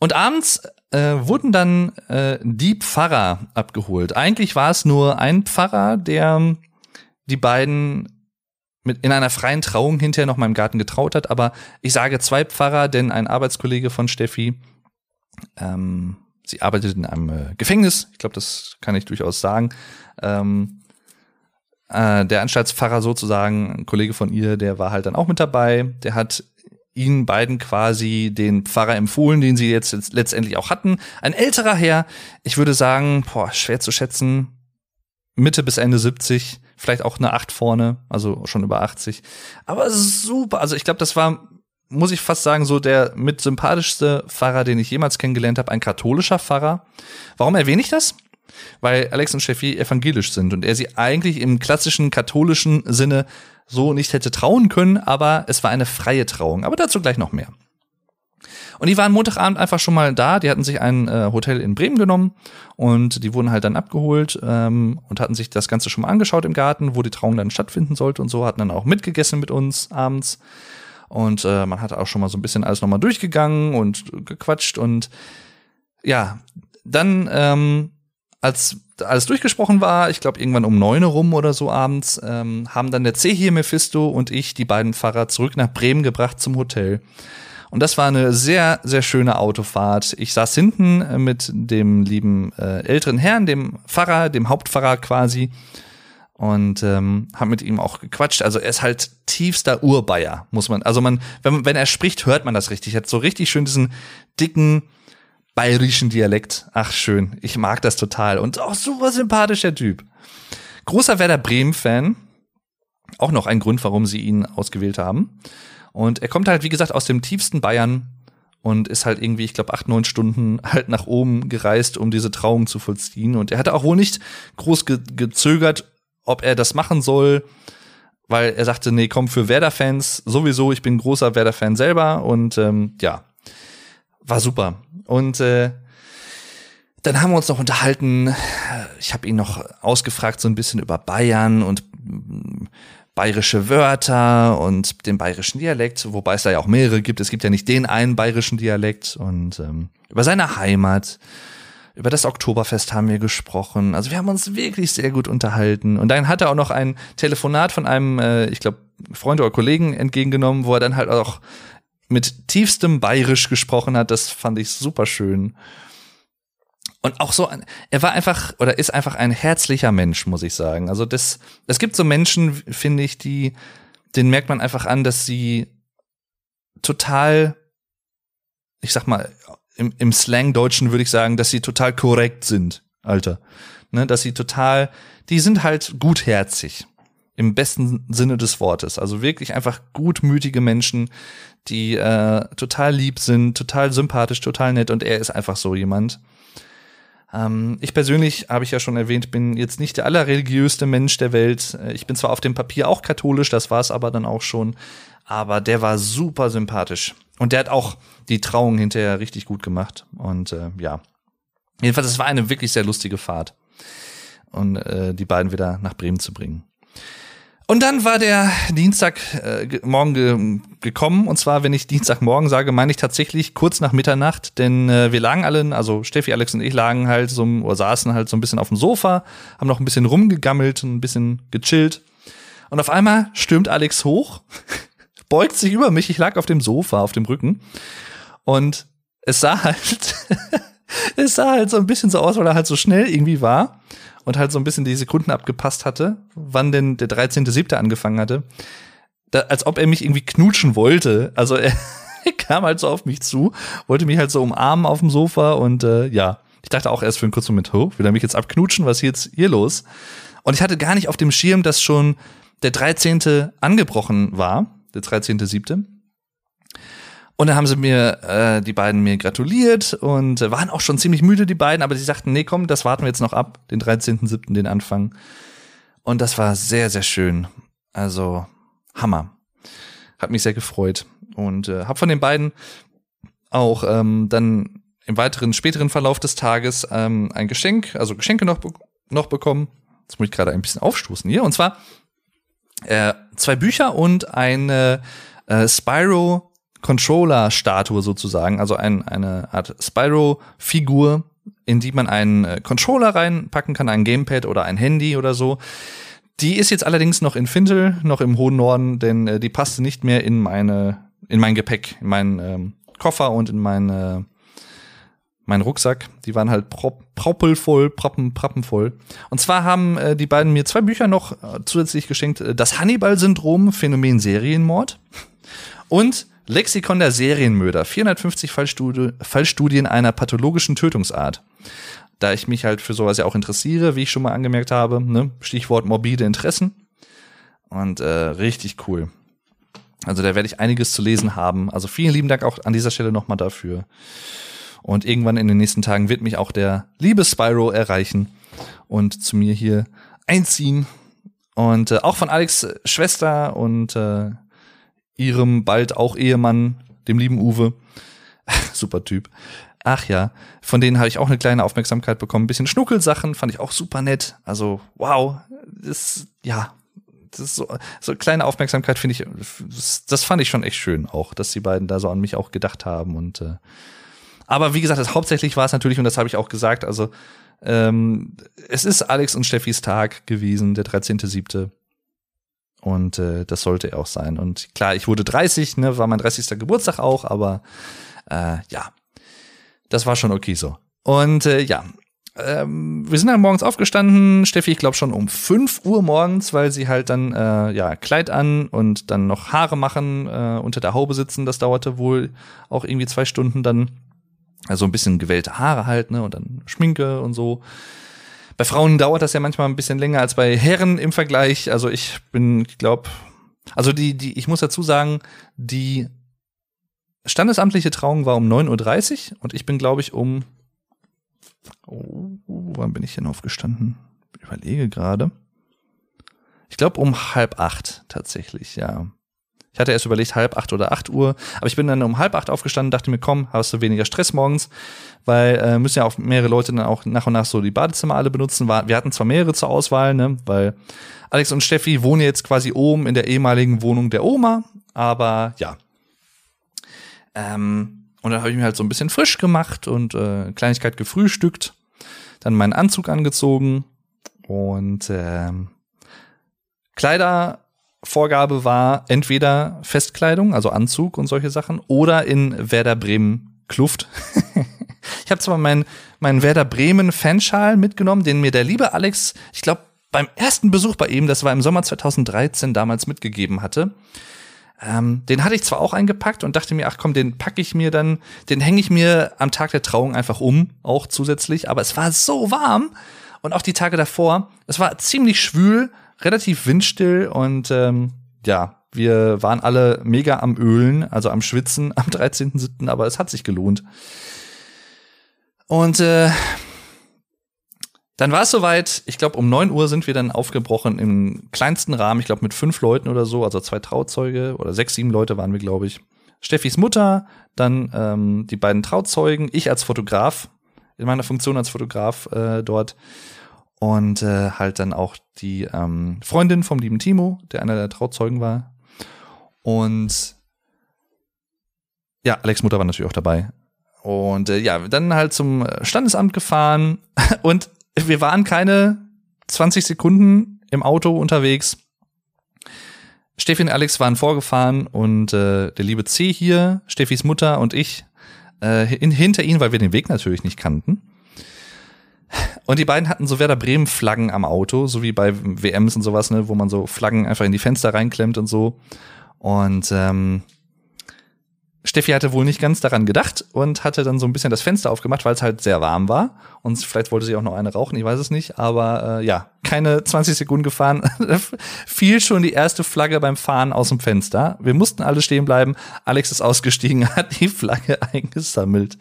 Und abends äh, wurden dann äh, die Pfarrer abgeholt. Eigentlich war es nur ein Pfarrer, der die beiden mit in einer freien Trauung hinterher noch mal im Garten getraut hat. Aber ich sage zwei Pfarrer, denn ein Arbeitskollege von Steffi, ähm, sie arbeitet in einem äh, Gefängnis. Ich glaube, das kann ich durchaus sagen. Ähm, äh, der Anstaltspfarrer sozusagen, ein Kollege von ihr, der war halt dann auch mit dabei. Der hat ihnen beiden quasi den Pfarrer empfohlen, den sie jetzt letztendlich auch hatten. Ein älterer Herr, ich würde sagen, boah, schwer zu schätzen, Mitte bis Ende 70, vielleicht auch eine 8 vorne, also schon über 80. Aber super, also ich glaube, das war, muss ich fast sagen, so der mit sympathischste Pfarrer, den ich jemals kennengelernt habe, ein katholischer Pfarrer. Warum erwähne ich das? Weil Alex und Steffi evangelisch sind und er sie eigentlich im klassischen katholischen Sinne so nicht hätte trauen können, aber es war eine freie Trauung. Aber dazu gleich noch mehr. Und die waren Montagabend einfach schon mal da. Die hatten sich ein äh, Hotel in Bremen genommen und die wurden halt dann abgeholt ähm, und hatten sich das Ganze schon mal angeschaut im Garten, wo die Trauung dann stattfinden sollte und so. Hatten dann auch mitgegessen mit uns abends. Und äh, man hat auch schon mal so ein bisschen alles nochmal durchgegangen und gequatscht. Und ja, dann ähm, als alles durchgesprochen war, ich glaube irgendwann um neun rum oder so abends, ähm, haben dann der C hier Mephisto und ich die beiden Fahrer zurück nach Bremen gebracht zum Hotel. Und das war eine sehr, sehr schöne Autofahrt. Ich saß hinten äh, mit dem lieben äh, älteren Herrn, dem Pfarrer, dem Hauptpfarrer quasi. Und ähm, habe mit ihm auch gequatscht. Also er ist halt tiefster Urbayer, muss man. Also man, wenn, wenn er spricht, hört man das richtig. Er hat so richtig schön diesen dicken, bayerischen Dialekt. Ach schön, ich mag das total und auch super sympathischer Typ. Großer Werder Bremen-Fan. Auch noch ein Grund, warum sie ihn ausgewählt haben. Und er kommt halt, wie gesagt, aus dem tiefsten Bayern und ist halt irgendwie, ich glaube, acht, neun Stunden halt nach oben gereist, um diese Trauung zu vollziehen. Und er hatte auch wohl nicht groß ge gezögert, ob er das machen soll, weil er sagte, nee, komm, für Werder-Fans sowieso, ich bin großer Werder-Fan selber und ähm, ja, war super. Und äh, dann haben wir uns noch unterhalten. Ich habe ihn noch ausgefragt so ein bisschen über Bayern und mm, bayerische Wörter und den bayerischen Dialekt, wobei es da ja auch mehrere gibt. Es gibt ja nicht den einen bayerischen Dialekt und ähm, über seine Heimat. Über das Oktoberfest haben wir gesprochen. Also wir haben uns wirklich sehr gut unterhalten. Und dann hat er auch noch ein Telefonat von einem, äh, ich glaube, Freund oder Kollegen entgegengenommen, wo er dann halt auch mit tiefstem Bayerisch gesprochen hat. Das fand ich super schön. Und auch so, er war einfach oder ist einfach ein herzlicher Mensch, muss ich sagen. Also das, es gibt so Menschen, finde ich, die, den merkt man einfach an, dass sie total, ich sag mal, im, im Slang-Deutschen würde ich sagen, dass sie total korrekt sind, Alter. Ne, dass sie total, die sind halt gutherzig. Im besten Sinne des Wortes. Also wirklich einfach gutmütige Menschen, die äh, total lieb sind, total sympathisch, total nett. Und er ist einfach so jemand. Ähm, ich persönlich, habe ich ja schon erwähnt, bin jetzt nicht der allerreligiöste Mensch der Welt. Äh, ich bin zwar auf dem Papier auch katholisch, das war es aber dann auch schon. Aber der war super sympathisch. Und der hat auch die Trauung hinterher richtig gut gemacht. Und äh, ja. Jedenfalls, es war eine wirklich sehr lustige Fahrt. Und äh, die beiden wieder nach Bremen zu bringen. Und dann war der Dienstagmorgen äh, ge gekommen. Und zwar, wenn ich Dienstagmorgen sage, meine ich tatsächlich kurz nach Mitternacht. Denn äh, wir lagen alle, also Steffi, Alex und ich lagen halt so, oder saßen halt so ein bisschen auf dem Sofa, haben noch ein bisschen rumgegammelt, ein bisschen gechillt. Und auf einmal stürmt Alex hoch, beugt sich über mich. Ich lag auf dem Sofa, auf dem Rücken. Und es sah halt, es sah halt so ein bisschen so aus, weil er halt so schnell irgendwie war und halt so ein bisschen die Sekunden abgepasst hatte, wann denn der 13.7. angefangen hatte. Da, als ob er mich irgendwie knutschen wollte. Also er, kam halt so auf mich zu, wollte mich halt so umarmen auf dem Sofa und äh, ja, ich dachte auch erst für einen kurzen Moment, oh, will er mich jetzt abknutschen? Was ist jetzt hier los? Und ich hatte gar nicht auf dem Schirm, dass schon der 13. angebrochen war, der 13.7. Und dann haben sie mir, äh, die beiden mir gratuliert und äh, waren auch schon ziemlich müde, die beiden, aber sie sagten, nee, komm, das warten wir jetzt noch ab, den 13.7., den Anfang. Und das war sehr, sehr schön. Also, Hammer. Hat mich sehr gefreut. Und äh, habe von den beiden auch ähm, dann im weiteren, späteren Verlauf des Tages ähm, ein Geschenk, also Geschenke noch, noch bekommen. Jetzt muss ich gerade ein bisschen aufstoßen hier. Und zwar äh, zwei Bücher und eine äh, Spyro Controller-Statue sozusagen, also ein, eine Art Spyro-Figur, in die man einen äh, Controller reinpacken kann, ein Gamepad oder ein Handy oder so. Die ist jetzt allerdings noch in Fintel, noch im hohen Norden, denn äh, die passte nicht mehr in meine, in mein Gepäck, in meinen ähm, Koffer und in meine, mein Rucksack. Die waren halt prop, proppelvoll, proppen, prappenvoll. Und zwar haben äh, die beiden mir zwei Bücher noch äh, zusätzlich geschenkt. Äh, das Hannibal-Syndrom, Phänomen Serienmord und Lexikon der Serienmörder, 450 Fallstudie, Fallstudien einer pathologischen Tötungsart. Da ich mich halt für sowas ja auch interessiere, wie ich schon mal angemerkt habe, ne? Stichwort morbide Interessen. Und äh, richtig cool. Also da werde ich einiges zu lesen haben. Also vielen lieben Dank auch an dieser Stelle nochmal dafür. Und irgendwann in den nächsten Tagen wird mich auch der liebe Spyro erreichen und zu mir hier einziehen. Und äh, auch von Alex Schwester und äh, ihrem bald auch Ehemann, dem lieben Uwe. super Typ. Ach ja, von denen habe ich auch eine kleine Aufmerksamkeit bekommen. Ein bisschen Schnuckelsachen fand ich auch super nett. Also, wow, das, ja, das ist so, so kleine Aufmerksamkeit finde ich, das, das, fand ich schon echt schön auch, dass die beiden da so an mich auch gedacht haben und, äh, aber wie gesagt, das, hauptsächlich war es natürlich, und das habe ich auch gesagt, also, ähm, es ist Alex und Steffis Tag gewesen, der 13.7. Und äh, das sollte er auch sein. Und klar, ich wurde 30, ne, war mein 30. Geburtstag auch, aber äh, ja, das war schon okay so. Und äh, ja, ähm, wir sind dann morgens aufgestanden, Steffi, ich glaube schon um 5 Uhr morgens, weil sie halt dann äh, ja Kleid an und dann noch Haare machen, äh, unter der Haube sitzen. Das dauerte wohl auch irgendwie zwei Stunden dann. Also ein bisschen gewellte Haare halt, ne, und dann Schminke und so. Bei Frauen dauert das ja manchmal ein bisschen länger als bei Herren im Vergleich. Also ich bin, ich glaube, also die, die, ich muss dazu sagen, die standesamtliche Trauung war um 9.30 Uhr und ich bin, glaube ich, um. Oh, wann bin ich denn aufgestanden? Überlege gerade. Ich glaube um halb acht tatsächlich, ja. Ich hatte erst überlegt, halb acht oder acht Uhr, aber ich bin dann um halb acht aufgestanden, dachte mir, komm, hast du weniger Stress morgens, weil äh, müssen ja auch mehrere Leute dann auch nach und nach so die Badezimmer alle benutzen. Wir hatten zwar mehrere zur Auswahl, ne, weil Alex und Steffi wohnen jetzt quasi oben in der ehemaligen Wohnung der Oma, aber ja. Ähm, und dann habe ich mir halt so ein bisschen frisch gemacht und äh, Kleinigkeit gefrühstückt, dann meinen Anzug angezogen und ähm, Kleidervorgabe war entweder Festkleidung, also Anzug und solche Sachen, oder in Werder Bremen Kluft. ich habe zwar meinen mein Werder Bremen Fanschal mitgenommen, den mir der liebe Alex, ich glaube, beim ersten Besuch bei ihm, das war im Sommer 2013, damals mitgegeben hatte. Ähm, den hatte ich zwar auch eingepackt und dachte mir, ach komm, den packe ich mir dann, den hänge ich mir am Tag der Trauung einfach um, auch zusätzlich, aber es war so warm und auch die Tage davor, es war ziemlich schwül relativ windstill und ähm, ja, wir waren alle mega am Ölen, also am Schwitzen am 13.07., aber es hat sich gelohnt. Und äh, dann war es soweit, ich glaube um 9 Uhr sind wir dann aufgebrochen im kleinsten Rahmen, ich glaube mit fünf Leuten oder so, also zwei Trauzeuge oder sechs, sieben Leute waren wir, glaube ich. Steffis Mutter, dann ähm, die beiden Trauzeugen, ich als Fotograf, in meiner Funktion als Fotograf äh, dort und äh, halt dann auch die ähm, Freundin vom lieben Timo, der einer der Trauzeugen war. Und ja, Alex Mutter war natürlich auch dabei. Und äh, ja, dann halt zum Standesamt gefahren und wir waren keine 20 Sekunden im Auto unterwegs. Steffi und Alex waren vorgefahren und äh, der liebe C hier, Steffis Mutter und ich äh, in, hinter ihnen, weil wir den Weg natürlich nicht kannten. Und die beiden hatten so Werder Bremen Flaggen am Auto, so wie bei WMs und sowas, ne, wo man so Flaggen einfach in die Fenster reinklemmt und so. Und ähm, Steffi hatte wohl nicht ganz daran gedacht und hatte dann so ein bisschen das Fenster aufgemacht, weil es halt sehr warm war. Und vielleicht wollte sie auch noch eine rauchen, ich weiß es nicht. Aber äh, ja, keine 20 Sekunden gefahren, fiel schon die erste Flagge beim Fahren aus dem Fenster. Wir mussten alle stehen bleiben. Alex ist ausgestiegen, hat die Flagge eingesammelt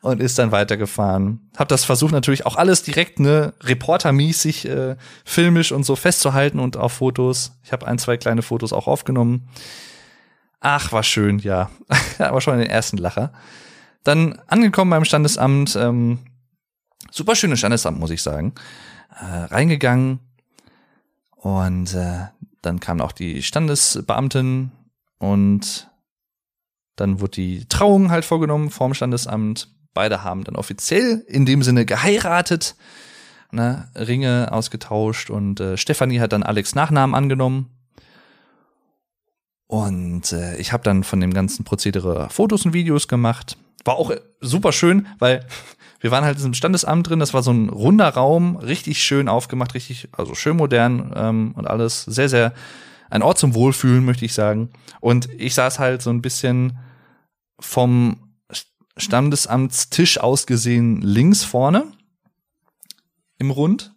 und ist dann weitergefahren. Hab das versucht natürlich auch alles direkt ne reportermäßig äh, filmisch und so festzuhalten und auf Fotos. Ich habe ein, zwei kleine Fotos auch aufgenommen. Ach, war schön, ja. Aber schon den ersten Lacher. Dann angekommen beim Standesamt, ähm, super schönes Standesamt, muss ich sagen. Äh, reingegangen und äh, dann kam auch die Standesbeamtin und dann wurde die Trauung halt vorgenommen vorm Standesamt. Beide haben dann offiziell in dem Sinne geheiratet, ne, Ringe ausgetauscht und äh, Stefanie hat dann Alex Nachnamen angenommen. Und äh, ich habe dann von dem ganzen Prozedere Fotos und Videos gemacht. War auch super schön, weil wir waren halt im Standesamt drin. Das war so ein runder Raum, richtig schön aufgemacht, richtig, also schön modern ähm, und alles. Sehr, sehr ein Ort zum Wohlfühlen, möchte ich sagen. Und ich saß halt so ein bisschen vom Standesamtstisch ausgesehen links vorne im Rund,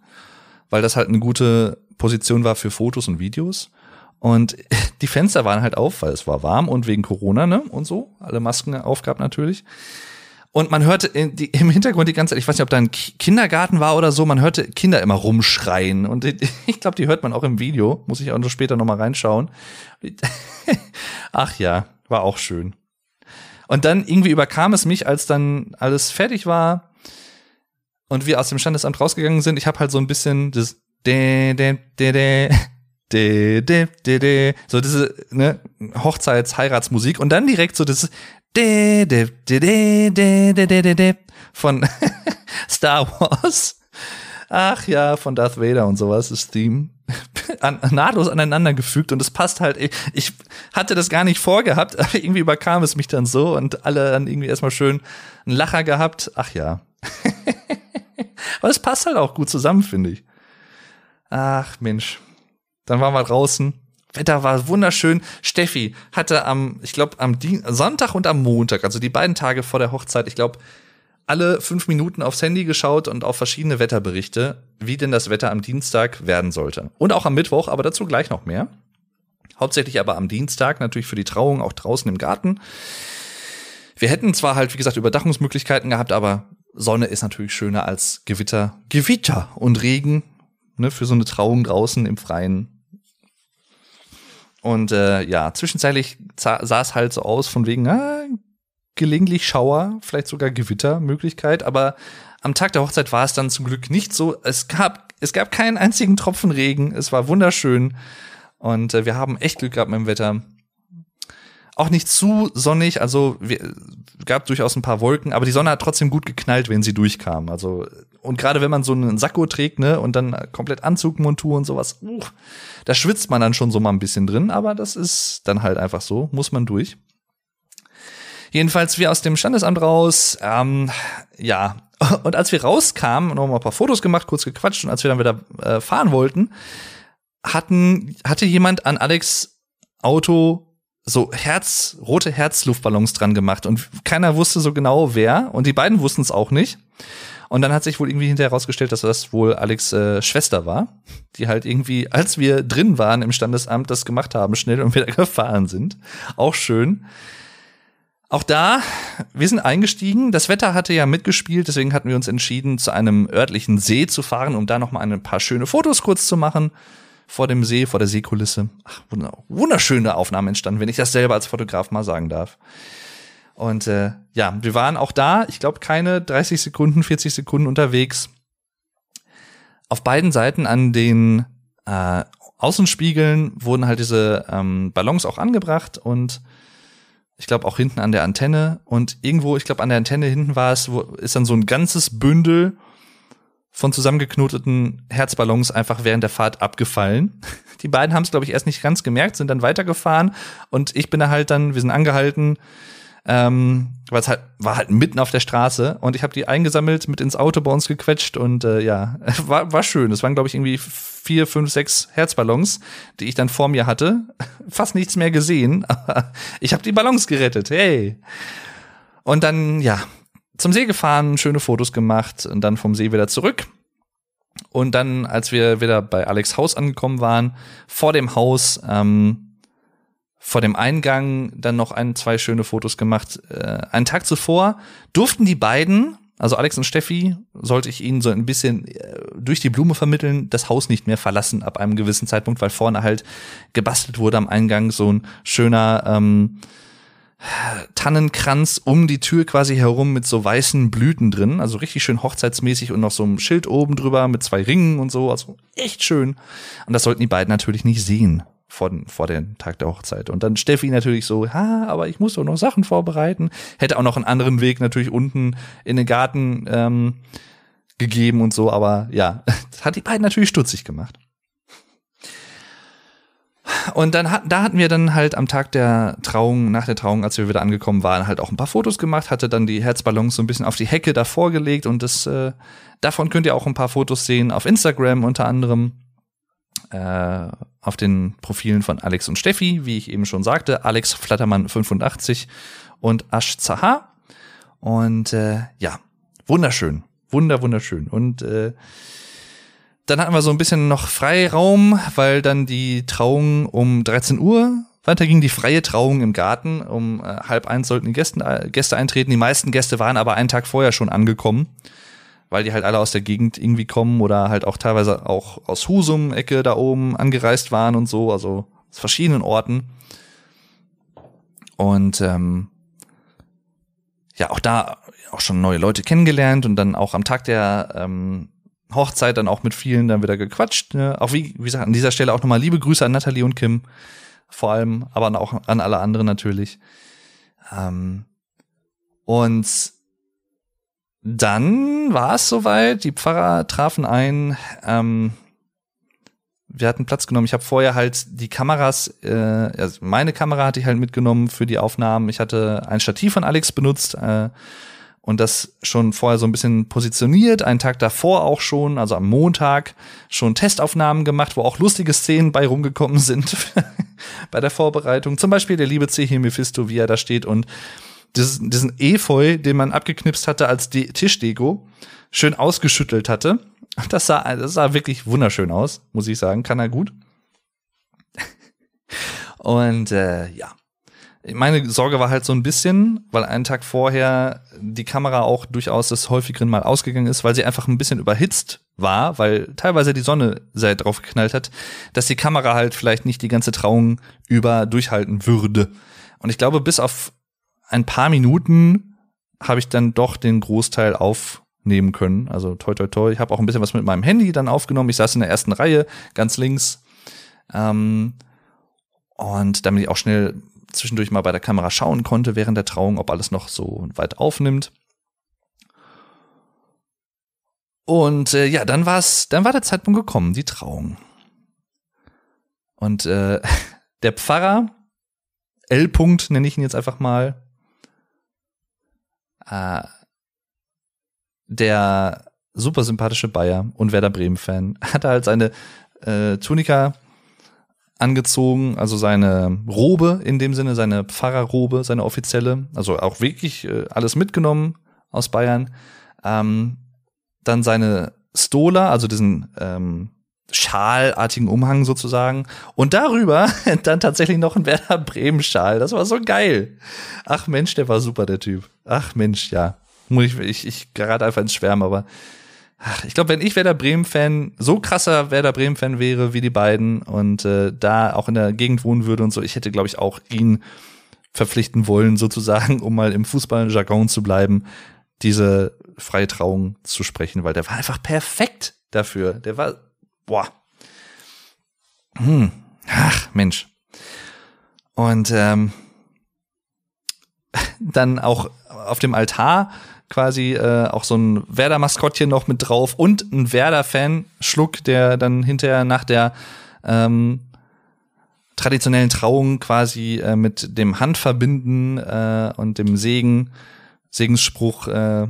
weil das halt eine gute Position war für Fotos und Videos. Und die Fenster waren halt auf, weil es war warm und wegen Corona, ne? Und so. Alle Masken aufgab natürlich. Und man hörte die, im Hintergrund die ganze Zeit, ich weiß nicht, ob da ein Kindergarten war oder so, man hörte Kinder immer rumschreien. Und ich glaube, die hört man auch im Video. Muss ich auch noch später nochmal reinschauen. Ach ja, war auch schön. Und dann irgendwie überkam es mich, als dann alles fertig war und wir aus dem Standesamt rausgegangen sind. Ich habe halt so ein bisschen das de, de, de, de, de, de, de, de, so diese ne, Hochzeits-Heiratsmusik und dann direkt so das de, de, de, de, de, de, de, de, de von Star Wars. Ach ja, von Darth Vader und sowas, das Theme. An, nahtlos aneinander gefügt und es passt halt. Ich, ich hatte das gar nicht vorgehabt, aber irgendwie überkam es mich dann so und alle dann irgendwie erstmal schön einen Lacher gehabt. Ach ja. aber es passt halt auch gut zusammen, finde ich. Ach Mensch. Dann waren wir draußen. Wetter war wunderschön. Steffi hatte am, ich glaube, am Sonntag und am Montag, also die beiden Tage vor der Hochzeit, ich glaube, alle fünf Minuten aufs Handy geschaut und auf verschiedene Wetterberichte, wie denn das Wetter am Dienstag werden sollte. Und auch am Mittwoch, aber dazu gleich noch mehr. Hauptsächlich aber am Dienstag, natürlich für die Trauung, auch draußen im Garten. Wir hätten zwar halt, wie gesagt, Überdachungsmöglichkeiten gehabt, aber Sonne ist natürlich schöner als Gewitter. Gewitter und Regen, ne, für so eine Trauung draußen im Freien. Und äh, ja, zwischenzeitlich sah es halt so aus, von wegen, ah, gelegentlich Schauer, vielleicht sogar Gewittermöglichkeit, aber am Tag der Hochzeit war es dann zum Glück nicht so. Es gab, es gab keinen einzigen Tropfen Regen. Es war wunderschön. Und äh, wir haben echt Glück gehabt mit dem Wetter. Auch nicht zu sonnig, also wir, gab durchaus ein paar Wolken, aber die Sonne hat trotzdem gut geknallt, wenn sie durchkam. Also und gerade wenn man so einen Sakko trägt, ne, und dann komplett Anzugmontur und sowas, uh, da schwitzt man dann schon so mal ein bisschen drin, aber das ist dann halt einfach so, muss man durch. Jedenfalls wir aus dem Standesamt raus, ähm, ja, und als wir rauskamen, noch mal ein paar Fotos gemacht, kurz gequatscht und als wir dann wieder äh, fahren wollten, hatten hatte jemand an Alex Auto so Herz, rote Herzluftballons dran gemacht und keiner wusste so genau wer und die beiden wussten es auch nicht. Und dann hat sich wohl irgendwie hinterher herausgestellt, dass das wohl Alex äh, Schwester war, die halt irgendwie, als wir drin waren im Standesamt, das gemacht haben, schnell und wieder gefahren sind. Auch schön. Auch da, wir sind eingestiegen. Das Wetter hatte ja mitgespielt, deswegen hatten wir uns entschieden, zu einem örtlichen See zu fahren, um da noch mal ein paar schöne Fotos kurz zu machen vor dem See, vor der Seekulisse. Ach, wunderschöne Aufnahmen entstanden, wenn ich das selber als Fotograf mal sagen darf. Und äh, ja, wir waren auch da, ich glaube, keine 30 Sekunden, 40 Sekunden unterwegs. Auf beiden Seiten an den äh, Außenspiegeln wurden halt diese ähm, Ballons auch angebracht und ich glaube auch hinten an der Antenne und irgendwo, ich glaube an der Antenne hinten war es, wo ist dann so ein ganzes Bündel von zusammengeknoteten Herzballons einfach während der Fahrt abgefallen. Die beiden haben es, glaube ich, erst nicht ganz gemerkt, sind dann weitergefahren und ich bin da halt dann, wir sind angehalten, ähm, weil es halt war halt mitten auf der Straße und ich habe die eingesammelt, mit ins Auto bei uns gequetscht und äh, ja, war, war schön. Es waren, glaube ich, irgendwie vier, fünf, sechs Herzballons, die ich dann vor mir hatte. Fast nichts mehr gesehen, aber ich habe die Ballons gerettet. Hey. Und dann, ja, zum See gefahren, schöne Fotos gemacht und dann vom See wieder zurück. Und dann, als wir wieder bei Alex Haus angekommen waren, vor dem Haus, ähm, vor dem Eingang dann noch ein, zwei schöne Fotos gemacht. Äh, einen Tag zuvor durften die beiden, also Alex und Steffi, sollte ich ihnen so ein bisschen äh, durch die Blume vermitteln, das Haus nicht mehr verlassen ab einem gewissen Zeitpunkt, weil vorne halt gebastelt wurde am Eingang so ein schöner ähm, Tannenkranz um die Tür quasi herum mit so weißen Blüten drin, also richtig schön hochzeitsmäßig und noch so ein Schild oben drüber mit zwei Ringen und so, also echt schön. Und das sollten die beiden natürlich nicht sehen vor, vor dem Tag der Hochzeit. Und dann Steffi natürlich so, ha, aber ich muss doch noch Sachen vorbereiten. Hätte auch noch einen anderen Weg natürlich unten in den Garten ähm, gegeben und so, aber ja, das hat die beiden natürlich stutzig gemacht. Und dann hat, da hatten wir dann halt am Tag der Trauung, nach der Trauung, als wir wieder angekommen waren, halt auch ein paar Fotos gemacht, hatte dann die Herzballons so ein bisschen auf die Hecke davor gelegt und das, äh, davon könnt ihr auch ein paar Fotos sehen auf Instagram unter anderem. Äh, auf den Profilen von Alex und Steffi, wie ich eben schon sagte, Alex Flattermann 85 und Ash Zaha. Und äh, ja, wunderschön, wunder, wunderschön. Und äh, dann hatten wir so ein bisschen noch Freiraum, weil dann die Trauung um 13 Uhr weiter ging die freie Trauung im Garten. Um äh, halb eins sollten die Gäste, äh, Gäste eintreten. Die meisten Gäste waren aber einen Tag vorher schon angekommen, weil die halt alle aus der Gegend irgendwie kommen oder halt auch teilweise auch aus Husum, Ecke da oben angereist waren und so, also aus verschiedenen Orten. Und ähm, ja, auch da auch schon neue Leute kennengelernt und dann auch am Tag der ähm, Hochzeit dann auch mit vielen dann wieder gequatscht. Ne? Auch wie, wie gesagt, an dieser Stelle auch nochmal liebe Grüße an Nathalie und Kim. Vor allem, aber auch an alle anderen natürlich. Ähm, und dann war es soweit. Die Pfarrer trafen ein. Ähm, wir hatten Platz genommen. Ich habe vorher halt die Kameras, äh, also meine Kamera hatte ich halt mitgenommen für die Aufnahmen. Ich hatte ein Stativ von Alex benutzt. Äh, und das schon vorher so ein bisschen positioniert, einen Tag davor auch schon, also am Montag, schon Testaufnahmen gemacht, wo auch lustige Szenen bei rumgekommen sind bei der Vorbereitung. Zum Beispiel der liebe C. Mephisto, wie er da steht und diesen, diesen Efeu, den man abgeknipst hatte als De Tischdeko, schön ausgeschüttelt hatte. Das sah, das sah wirklich wunderschön aus, muss ich sagen. Kann er gut. Und äh, ja, meine Sorge war halt so ein bisschen, weil einen Tag vorher die Kamera auch durchaus des häufigeren mal ausgegangen ist, weil sie einfach ein bisschen überhitzt war, weil teilweise die Sonne sehr drauf geknallt hat, dass die Kamera halt vielleicht nicht die ganze Trauung über durchhalten würde. Und ich glaube, bis auf ein paar Minuten habe ich dann doch den Großteil aufnehmen können. Also toi toi toi. Ich habe auch ein bisschen was mit meinem Handy dann aufgenommen. Ich saß in der ersten Reihe, ganz links. Ähm, und damit ich auch schnell zwischendurch mal bei der Kamera schauen konnte während der Trauung, ob alles noch so weit aufnimmt. Und äh, ja, dann war's, dann war der Zeitpunkt gekommen, die Trauung. Und äh, der Pfarrer, L. -Punkt, nenne ich ihn jetzt einfach mal, äh, der super sympathische Bayer und Werder Bremen-Fan, hat halt seine äh, Tunika angezogen, also seine Robe in dem Sinne, seine Pfarrerrobe, seine offizielle, also auch wirklich äh, alles mitgenommen aus Bayern. Ähm, dann seine Stola, also diesen ähm, schalartigen Umhang sozusagen. Und darüber dann tatsächlich noch ein Werder Bremen-Schal. Das war so geil. Ach Mensch, der war super, der Typ. Ach Mensch, ja. Ich, ich, ich gerate einfach ins Schwärmen, aber ach, ich glaube, wenn ich Werder Bremen-Fan, so krasser Werder Bremen-Fan wäre wie die beiden und äh, da auch in der Gegend wohnen würde und so, ich hätte, glaube ich, auch ihn verpflichten wollen, sozusagen, um mal im Fußball-Jargon zu bleiben, diese freie Trauung zu sprechen, weil der war einfach perfekt dafür. Der war, boah. Hm. Ach, Mensch. Und ähm, dann auch auf dem Altar quasi äh, auch so ein Werder-Maskottchen noch mit drauf und ein Werder-Fan, Schluck, der dann hinterher nach der ähm, traditionellen Trauung quasi äh, mit dem Handverbinden äh, und dem Segen, Segensspruch äh,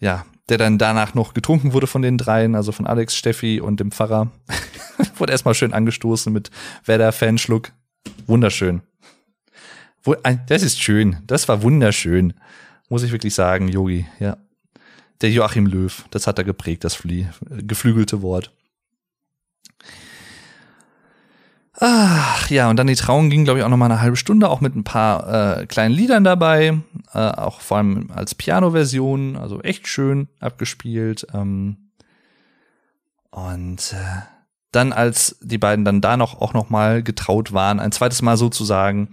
ja, der dann danach noch getrunken wurde von den dreien, also von Alex, Steffi und dem Pfarrer. wurde erstmal schön angestoßen mit Werder-Fanschluck. Wunderschön. Das ist schön. Das war wunderschön. Muss ich wirklich sagen, Yogi, ja. Der Joachim Löw, das hat er geprägt, das geflügelte Wort. Ach ja, und dann die Trauung ging, glaube ich, auch noch mal eine halbe Stunde, auch mit ein paar äh, kleinen Liedern dabei, äh, auch vor allem als Piano-Version, also echt schön abgespielt. Ähm, und äh, dann, als die beiden dann da noch auch noch mal getraut waren, ein zweites Mal sozusagen,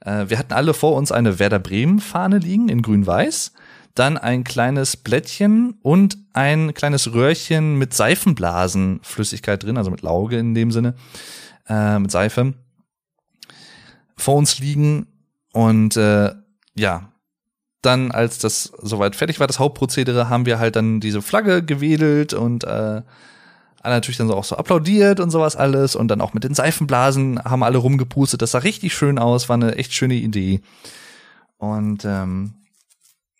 äh, wir hatten alle vor uns eine Werder Bremen-Fahne liegen in Grün-Weiß, dann ein kleines Blättchen und ein kleines Röhrchen mit Seifenblasenflüssigkeit drin, also mit Lauge in dem Sinne äh, mit Seife vor uns liegen und äh, ja, dann, als das soweit fertig war, das Hauptprozedere, haben wir halt dann diese Flagge gewedelt und äh, alle natürlich dann so auch so applaudiert und sowas alles und dann auch mit den Seifenblasen haben alle rumgepustet. Das sah richtig schön aus, war eine echt schöne Idee. Und ähm,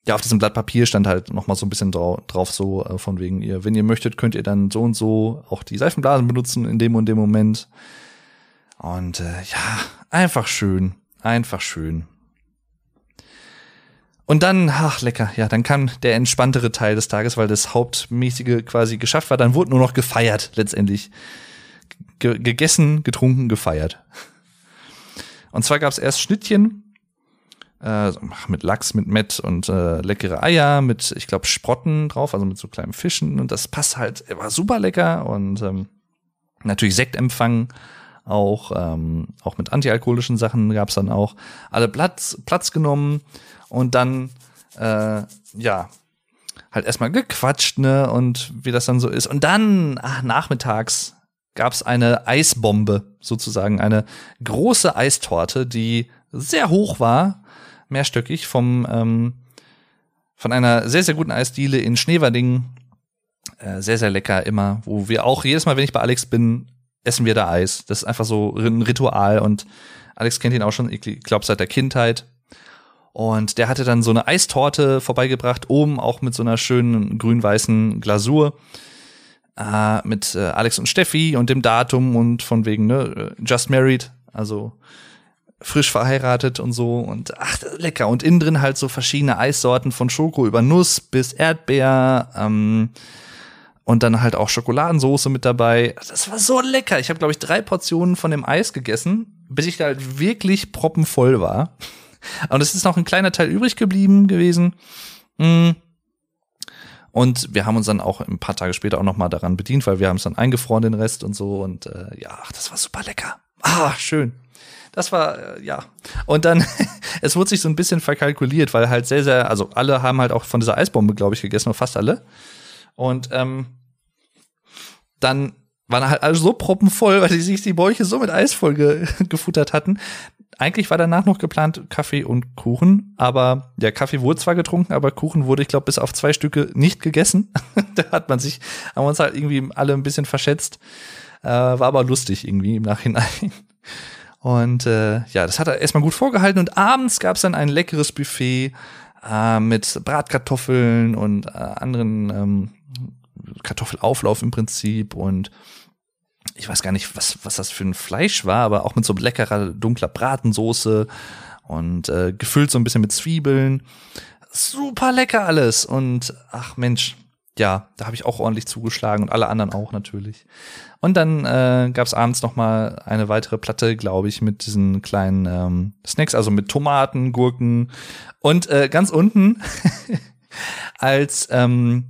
ja, auf diesem Blatt Papier stand halt noch mal so ein bisschen drau drauf so äh, von wegen ihr, wenn ihr möchtet, könnt ihr dann so und so auch die Seifenblasen benutzen in dem und dem Moment. Und äh, ja, einfach schön, einfach schön. Und dann, ach lecker, ja, dann kam der entspanntere Teil des Tages, weil das Hauptmäßige quasi geschafft war. Dann wurde nur noch gefeiert letztendlich. Ge gegessen, getrunken, gefeiert. Und zwar gab es erst Schnittchen äh, mit Lachs, mit Mett und äh, leckere Eier, mit, ich glaube, Sprotten drauf, also mit so kleinen Fischen. Und das passt halt, war super lecker. Und ähm, natürlich Sektempfang auch, ähm, auch mit antialkoholischen Sachen gab's dann auch alle Platz, Platz genommen und dann, äh, ja, halt erstmal gequatscht, ne, und wie das dann so ist. Und dann, ach, nachmittags gab's eine Eisbombe, sozusagen, eine große Eistorte, die sehr hoch war, mehrstöckig, vom, ähm, von einer sehr, sehr guten Eisdiele in Schneverding. Äh, sehr, sehr lecker immer, wo wir auch jedes Mal, wenn ich bei Alex bin, essen wir da Eis. Das ist einfach so ein Ritual und Alex kennt ihn auch schon, ich glaube, seit der Kindheit. Und der hatte dann so eine Eistorte vorbeigebracht, oben auch mit so einer schönen grün-weißen Glasur. Äh, mit äh, Alex und Steffi und dem Datum und von wegen, ne, just married, also frisch verheiratet und so. Und ach, lecker. Und innen drin halt so verschiedene Eissorten von Schoko über Nuss bis Erdbeer. Ähm, und dann halt auch Schokoladensoße mit dabei. Das war so lecker. Ich habe, glaube ich, drei Portionen von dem Eis gegessen. bis ich halt wirklich proppenvoll war. Und es ist noch ein kleiner Teil übrig geblieben gewesen. Mm. Und wir haben uns dann auch ein paar Tage später auch noch mal daran bedient, weil wir haben es dann eingefroren, den Rest und so. Und äh, ja, ach, das war super lecker. Ah, schön. Das war, äh, ja. Und dann, es wurde sich so ein bisschen verkalkuliert, weil halt sehr, sehr, also alle haben halt auch von dieser Eisbombe, glaube ich, gegessen, oder fast alle. Und ähm, dann waren halt alle so proppenvoll, weil die sich die Bäuche so mit Eis voll ge gefuttert hatten. Eigentlich war danach noch geplant Kaffee und Kuchen, aber der Kaffee wurde zwar getrunken, aber Kuchen wurde, ich glaube, bis auf zwei Stücke nicht gegessen. da hat man sich, haben wir uns halt irgendwie alle ein bisschen verschätzt. Äh, war aber lustig irgendwie im Nachhinein. Und äh, ja, das hat er erstmal gut vorgehalten. Und abends gab es dann ein leckeres Buffet äh, mit Bratkartoffeln und äh, anderen ähm, Kartoffelauflauf im Prinzip und ich weiß gar nicht, was, was das für ein Fleisch war, aber auch mit so leckerer, dunkler Bratensoße und äh, gefüllt so ein bisschen mit Zwiebeln. Super lecker alles. Und ach Mensch, ja, da habe ich auch ordentlich zugeschlagen und alle anderen auch natürlich. Und dann äh, gab es abends noch mal eine weitere Platte, glaube ich, mit diesen kleinen ähm, Snacks, also mit Tomaten, Gurken und äh, ganz unten als ähm,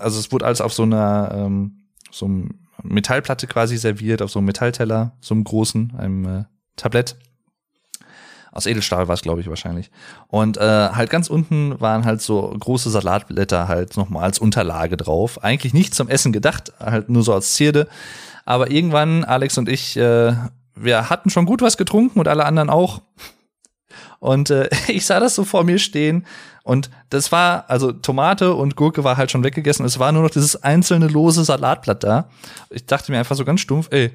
also es wurde alles auf so einer ähm, so einem Metallplatte quasi serviert, auf so einem Metallteller, so einem großen, einem äh, Tablett. Aus Edelstahl war es, glaube ich, wahrscheinlich. Und äh, halt ganz unten waren halt so große Salatblätter halt nochmal als Unterlage drauf. Eigentlich nicht zum Essen gedacht, halt nur so als Zierde. Aber irgendwann, Alex und ich, äh, wir hatten schon gut was getrunken und alle anderen auch. Und äh, ich sah das so vor mir stehen und das war, also Tomate und Gurke war halt schon weggegessen. Es war nur noch dieses einzelne lose Salatblatt da. Ich dachte mir einfach so ganz stumpf, ey,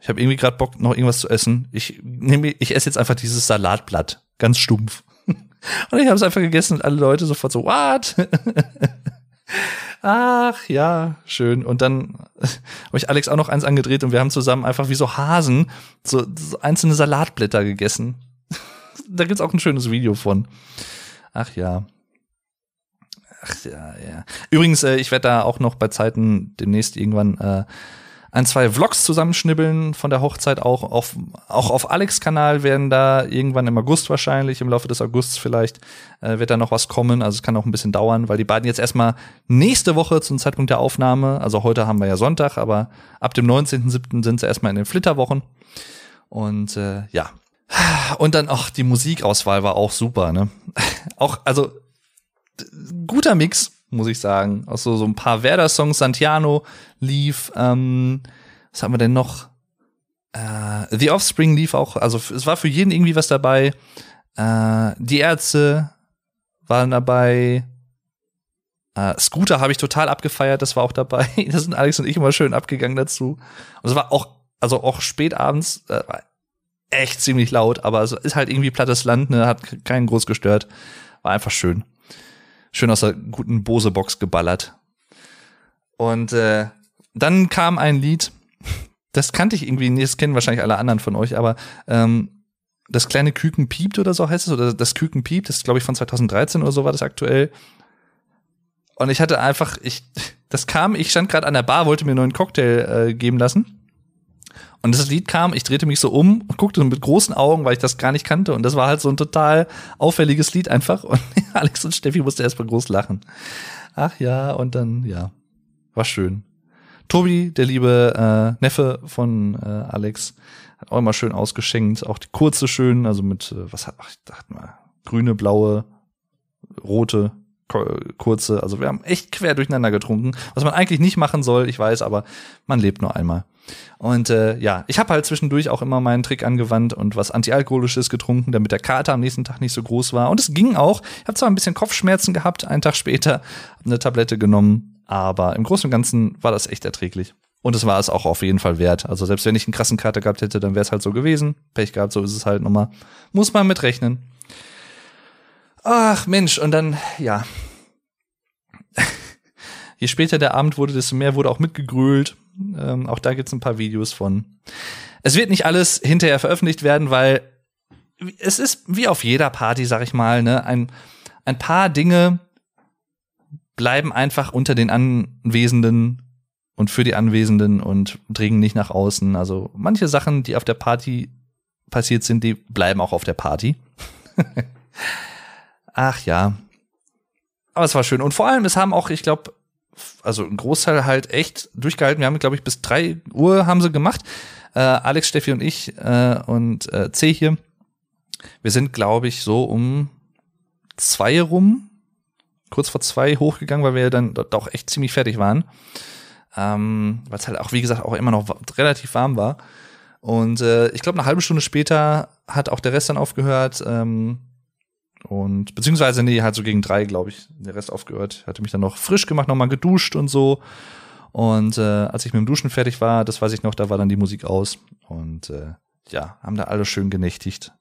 ich habe irgendwie gerade Bock, noch irgendwas zu essen. Ich nehme, ich esse jetzt einfach dieses Salatblatt. Ganz stumpf. Und ich habe es einfach gegessen und alle Leute sofort so, what? Ach ja, schön. Und dann habe ich Alex auch noch eins angedreht und wir haben zusammen einfach wie so Hasen so, so einzelne Salatblätter gegessen. da gibt's auch ein schönes Video von. Ach ja. Ach ja, ja. Übrigens, äh, ich werde da auch noch bei Zeiten demnächst irgendwann äh, ein, zwei Vlogs zusammenschnibbeln von der Hochzeit auch auf, auch auf Alex Kanal werden da irgendwann im August wahrscheinlich, im Laufe des Augusts vielleicht, äh, wird da noch was kommen. Also es kann auch ein bisschen dauern, weil die beiden jetzt erstmal nächste Woche zum Zeitpunkt der Aufnahme, also heute haben wir ja Sonntag, aber ab dem 19.07. sind sie erstmal in den Flitterwochen. Und äh, ja, und dann auch die Musikauswahl war auch super, ne? Auch, also guter Mix, muss ich sagen. Auch so, so ein paar Werder-Songs, Santiano lief, ähm, was haben wir denn noch? Äh, The Offspring lief auch, also es war für jeden irgendwie was dabei. Äh, die Ärzte waren dabei. Äh, Scooter habe ich total abgefeiert, das war auch dabei. Da sind Alex und ich immer schön abgegangen dazu. Und es war auch, also auch spät abends, äh, echt ziemlich laut, aber es ist halt irgendwie plattes Land, ne, hat keinen groß gestört. War einfach schön. Schön aus der guten Bose-Box geballert. Und äh, dann kam ein Lied, das kannte ich irgendwie, das kennen wahrscheinlich alle anderen von euch, aber ähm, das kleine Küken piept oder so heißt es, oder das Küken piept, das ist glaube ich von 2013 oder so war das aktuell. Und ich hatte einfach, ich, das kam, ich stand gerade an der Bar, wollte mir einen Cocktail äh, geben lassen und das Lied kam, ich drehte mich so um und guckte mit großen Augen, weil ich das gar nicht kannte. Und das war halt so ein total auffälliges Lied einfach. Und Alex und Steffi mussten erstmal groß lachen. Ach ja, und dann, ja, war schön. Tobi, der liebe äh, Neffe von äh, Alex, hat auch immer schön ausgeschenkt. Auch die kurze schön, also mit, äh, was hat, ach, ich dachte mal, grüne, blaue, rote, kurze. Also wir haben echt quer durcheinander getrunken, was man eigentlich nicht machen soll, ich weiß, aber man lebt nur einmal. Und äh, ja, ich habe halt zwischendurch auch immer meinen Trick angewandt und was Antialkoholisches getrunken, damit der Kater am nächsten Tag nicht so groß war. Und es ging auch. Ich habe zwar ein bisschen Kopfschmerzen gehabt, einen Tag später, eine Tablette genommen, aber im Großen und Ganzen war das echt erträglich. Und es war es auch auf jeden Fall wert. Also selbst wenn ich einen krassen Kater gehabt hätte, dann wäre es halt so gewesen. Pech gehabt, so ist es halt nochmal. Muss man mitrechnen. Ach Mensch, und dann, ja. Je später der Abend wurde, desto mehr wurde auch mitgegrölt. Ähm, auch da gibt's ein paar Videos von. Es wird nicht alles hinterher veröffentlicht werden, weil es ist wie auf jeder Party, sag ich mal, ne, ein, ein paar Dinge bleiben einfach unter den Anwesenden und für die Anwesenden und dringen nicht nach außen. Also manche Sachen, die auf der Party passiert sind, die bleiben auch auf der Party. Ach ja. Aber es war schön. Und vor allem, es haben auch, ich glaube, also ein Großteil halt echt durchgehalten. Wir haben, glaube ich, bis drei Uhr haben sie gemacht. Äh, Alex, Steffi und ich äh, und äh, C hier. Wir sind, glaube ich, so um zwei rum, kurz vor zwei hochgegangen, weil wir dann doch echt ziemlich fertig waren. Ähm, weil es halt auch, wie gesagt, auch immer noch relativ warm war. Und äh, ich glaube, eine halbe Stunde später hat auch der Rest dann aufgehört. Ähm, und beziehungsweise, nee, halt so gegen drei, glaube ich, der Rest aufgehört. Hatte mich dann noch frisch gemacht, nochmal geduscht und so. Und äh, als ich mit dem Duschen fertig war, das weiß ich noch, da war dann die Musik aus. Und äh, ja, haben da alle schön genächtigt.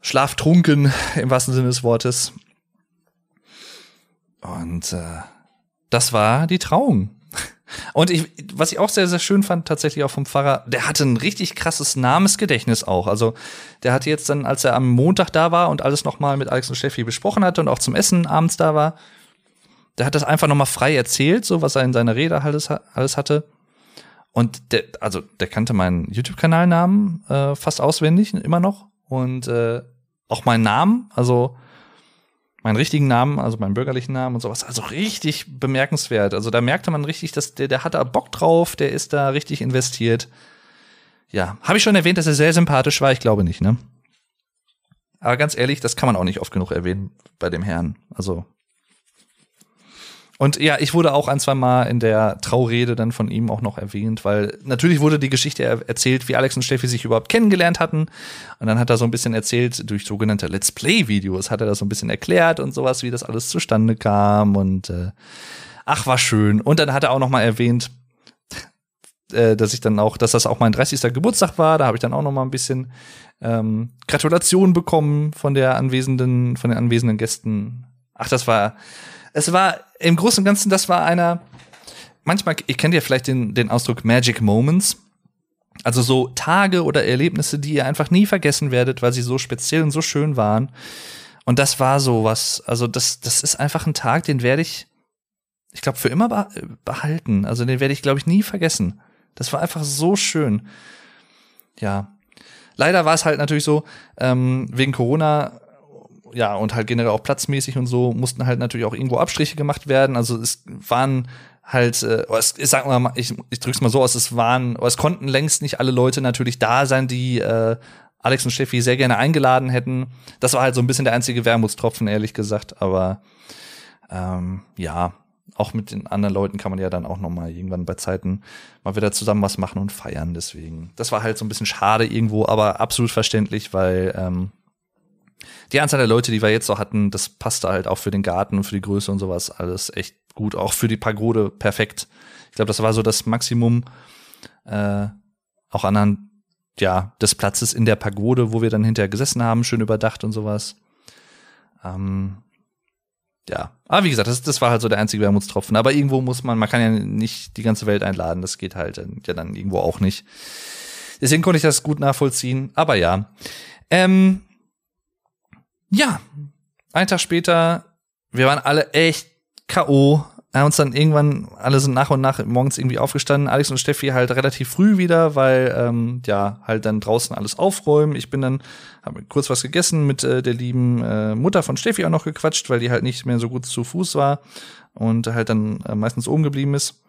Schlaftrunken im wahrsten Sinne des Wortes. Und äh, das war die Trauung. Und ich, was ich auch sehr, sehr schön fand, tatsächlich auch vom Pfarrer, der hatte ein richtig krasses Namensgedächtnis auch. Also der hatte jetzt dann, als er am Montag da war und alles nochmal mit Alex und Steffi besprochen hatte und auch zum Essen abends da war, der hat das einfach nochmal frei erzählt, so was er in seiner Rede alles, alles hatte. Und der, also der kannte meinen YouTube-Kanalnamen äh, fast auswendig, immer noch. Und äh, auch meinen Namen, also meinen richtigen Namen, also meinen bürgerlichen Namen und sowas. Also richtig bemerkenswert. Also da merkte man richtig, dass der, der hat da Bock drauf, der ist da richtig investiert. Ja, habe ich schon erwähnt, dass er sehr sympathisch war? Ich glaube nicht, ne? Aber ganz ehrlich, das kann man auch nicht oft genug erwähnen bei dem Herrn. Also und ja, ich wurde auch ein, zwei Mal in der Traurede dann von ihm auch noch erwähnt, weil natürlich wurde die Geschichte erzählt, wie Alex und Steffi sich überhaupt kennengelernt hatten. Und dann hat er so ein bisschen erzählt, durch sogenannte Let's Play-Videos hat er das so ein bisschen erklärt und sowas, wie das alles zustande kam. Und äh, ach, war schön. Und dann hat er auch noch mal erwähnt, äh, dass ich dann auch, dass das auch mein 30. Geburtstag war. Da habe ich dann auch noch mal ein bisschen ähm, Gratulation bekommen von der anwesenden, von den anwesenden Gästen. Ach, das war es war im Großen und Ganzen, das war einer, manchmal, ihr kennt ja vielleicht den, den Ausdruck Magic Moments. Also so Tage oder Erlebnisse, die ihr einfach nie vergessen werdet, weil sie so speziell und so schön waren. Und das war so was, also das, das ist einfach ein Tag, den werde ich, ich glaube, für immer behalten. Also den werde ich, glaube ich, nie vergessen. Das war einfach so schön. Ja. Leider war es halt natürlich so, ähm, wegen Corona ja, und halt generell auch platzmäßig und so mussten halt natürlich auch irgendwo Abstriche gemacht werden. Also es waren halt, äh, es, ich sag mal, ich, ich drück's mal so aus, es waren, es konnten längst nicht alle Leute natürlich da sein, die äh, Alex und Steffi sehr gerne eingeladen hätten. Das war halt so ein bisschen der einzige Wermutstropfen, ehrlich gesagt. Aber ähm, ja, auch mit den anderen Leuten kann man ja dann auch noch mal irgendwann bei Zeiten mal wieder zusammen was machen und feiern. Deswegen, das war halt so ein bisschen schade irgendwo, aber absolut verständlich, weil ähm, die Anzahl der Leute, die wir jetzt so hatten, das passte halt auch für den Garten und für die Größe und sowas alles echt gut. Auch für die Pagode perfekt. Ich glaube, das war so das Maximum, äh, auch anhand ja, des Platzes in der Pagode, wo wir dann hinterher gesessen haben, schön überdacht und sowas. Ähm, ja, aber wie gesagt, das, das war halt so der einzige Wermutstropfen. Aber irgendwo muss man, man kann ja nicht die ganze Welt einladen, das geht halt ja dann irgendwo auch nicht. Deswegen konnte ich das gut nachvollziehen. Aber ja, ähm, ja, ein Tag später, wir waren alle echt K.O., haben uns dann irgendwann, alle sind nach und nach morgens irgendwie aufgestanden. Alex und Steffi halt relativ früh wieder, weil ähm, ja halt dann draußen alles aufräumen. Ich bin dann, habe kurz was gegessen mit äh, der lieben äh, Mutter von Steffi auch noch gequatscht, weil die halt nicht mehr so gut zu Fuß war und halt dann äh, meistens oben geblieben ist.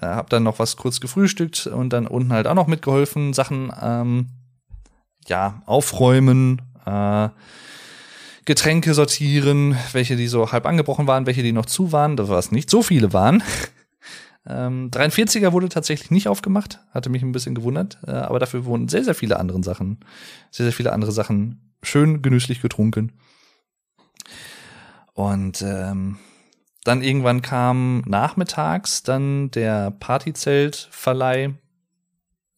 Äh, hab dann noch was kurz gefrühstückt und dann unten halt auch noch mitgeholfen, Sachen ähm, ja aufräumen. Äh, Getränke sortieren, welche die so halb angebrochen waren, welche die noch zu waren, da was nicht so viele waren. Ähm, 43er wurde tatsächlich nicht aufgemacht, hatte mich ein bisschen gewundert, äh, aber dafür wurden sehr, sehr viele andere Sachen, sehr, sehr viele andere Sachen schön genüsslich getrunken. Und ähm, dann irgendwann kam nachmittags dann der Partyzeltverleih.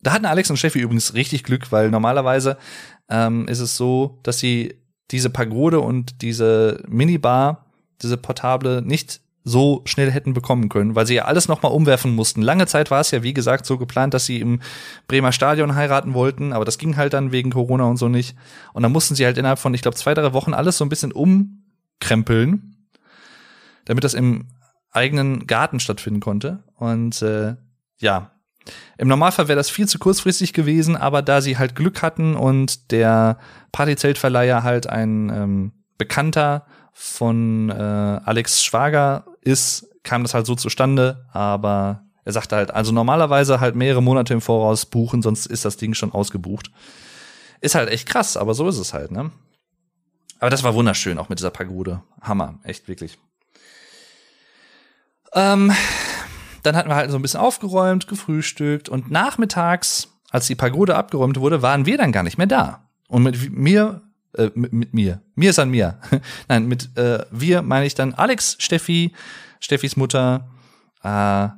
Da hatten Alex und Steffi übrigens richtig Glück, weil normalerweise ähm, ist es so, dass sie diese Pagode und diese Minibar, diese portable, nicht so schnell hätten bekommen können, weil sie ja alles nochmal umwerfen mussten. Lange Zeit war es ja, wie gesagt, so geplant, dass sie im Bremer Stadion heiraten wollten, aber das ging halt dann wegen Corona und so nicht. Und dann mussten sie halt innerhalb von, ich glaube, zwei, drei Wochen alles so ein bisschen umkrempeln, damit das im eigenen Garten stattfinden konnte. Und äh, ja, Im Normalfall wäre das viel zu kurzfristig gewesen, aber da sie halt Glück hatten und der Partyzeltverleiher halt ein ähm, Bekannter von äh, Alex Schwager ist, kam das halt so zustande. Aber er sagte halt, also normalerweise halt mehrere Monate im Voraus buchen, sonst ist das Ding schon ausgebucht. Ist halt echt krass, aber so ist es halt, ne? Aber das war wunderschön, auch mit dieser Pagode. Hammer, echt wirklich. Ähm, dann hatten wir halt so ein bisschen aufgeräumt, gefrühstückt und nachmittags, als die Pagode abgeräumt wurde, waren wir dann gar nicht mehr da. Und mit mir, äh, mit, mit mir, mir ist an mir. Nein, mit äh, wir meine ich dann Alex, Steffi, Steffis Mutter, äh,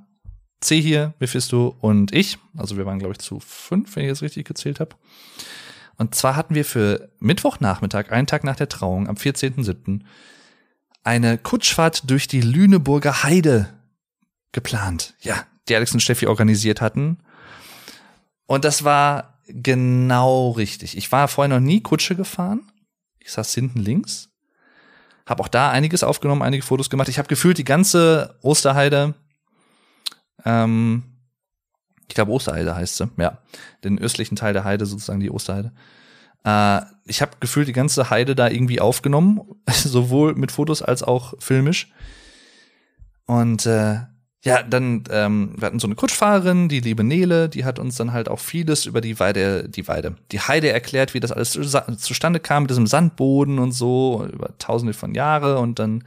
C hier, Mephisto und ich. Also wir waren, glaube ich, zu fünf, wenn ich jetzt richtig gezählt habe. Und zwar hatten wir für Mittwochnachmittag, einen Tag nach der Trauung, am 14.07., eine Kutschfahrt durch die Lüneburger Heide geplant. Ja, die Alex und Steffi organisiert hatten. Und das war genau richtig. Ich war vorher noch nie Kutsche gefahren. Ich saß hinten links. Hab auch da einiges aufgenommen, einige Fotos gemacht. Ich habe gefühlt die ganze Osterheide, ähm, ich glaube Osterheide heißt sie, ja, den östlichen Teil der Heide sozusagen die Osterheide. Äh, ich habe gefühlt die ganze Heide da irgendwie aufgenommen, sowohl mit Fotos als auch filmisch. Und äh, ja, dann, ähm, wir hatten so eine Kutschfahrerin, die liebe Nele, die hat uns dann halt auch vieles über die Weide, die Weide, die Heide erklärt, wie das alles zustande kam mit diesem Sandboden und so, über tausende von Jahre und dann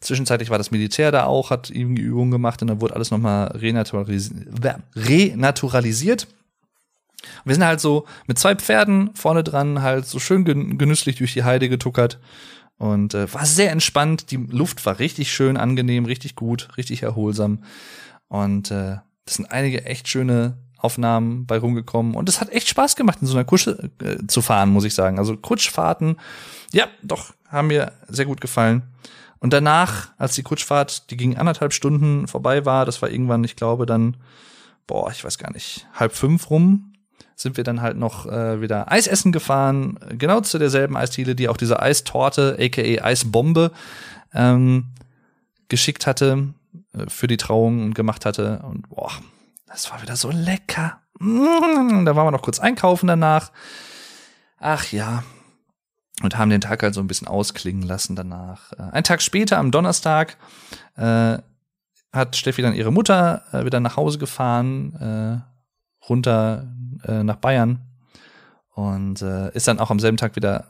zwischenzeitlich war das Militär da auch, hat irgendwie Übungen gemacht und dann wurde alles nochmal renaturalisiert. renaturalisiert. Wir sind halt so mit zwei Pferden vorne dran, halt so schön genüsslich durch die Heide getuckert und äh, war sehr entspannt. Die Luft war richtig schön, angenehm, richtig gut, richtig erholsam. Und äh, das sind einige echt schöne Aufnahmen bei rumgekommen. Und es hat echt Spaß gemacht, in so einer Kutsche äh, zu fahren, muss ich sagen. Also Kutschfahrten, ja, doch, haben mir sehr gut gefallen. Und danach, als die Kutschfahrt, die ging anderthalb Stunden vorbei war, das war irgendwann, ich glaube, dann, boah, ich weiß gar nicht, halb fünf rum, sind wir dann halt noch äh, wieder Eis essen gefahren, genau zu derselben Eisdiele, die auch diese Eistorte, aka Eisbombe, ähm, geschickt hatte äh, für die Trauung und gemacht hatte. Und boah, das war wieder so lecker. Mmh, da waren wir noch kurz einkaufen danach. Ach ja. Und haben den Tag halt so ein bisschen ausklingen lassen danach. Äh, ein Tag später, am Donnerstag, äh, hat Steffi dann ihre Mutter äh, wieder nach Hause gefahren, äh, runter äh, nach Bayern und äh, ist dann auch am selben Tag wieder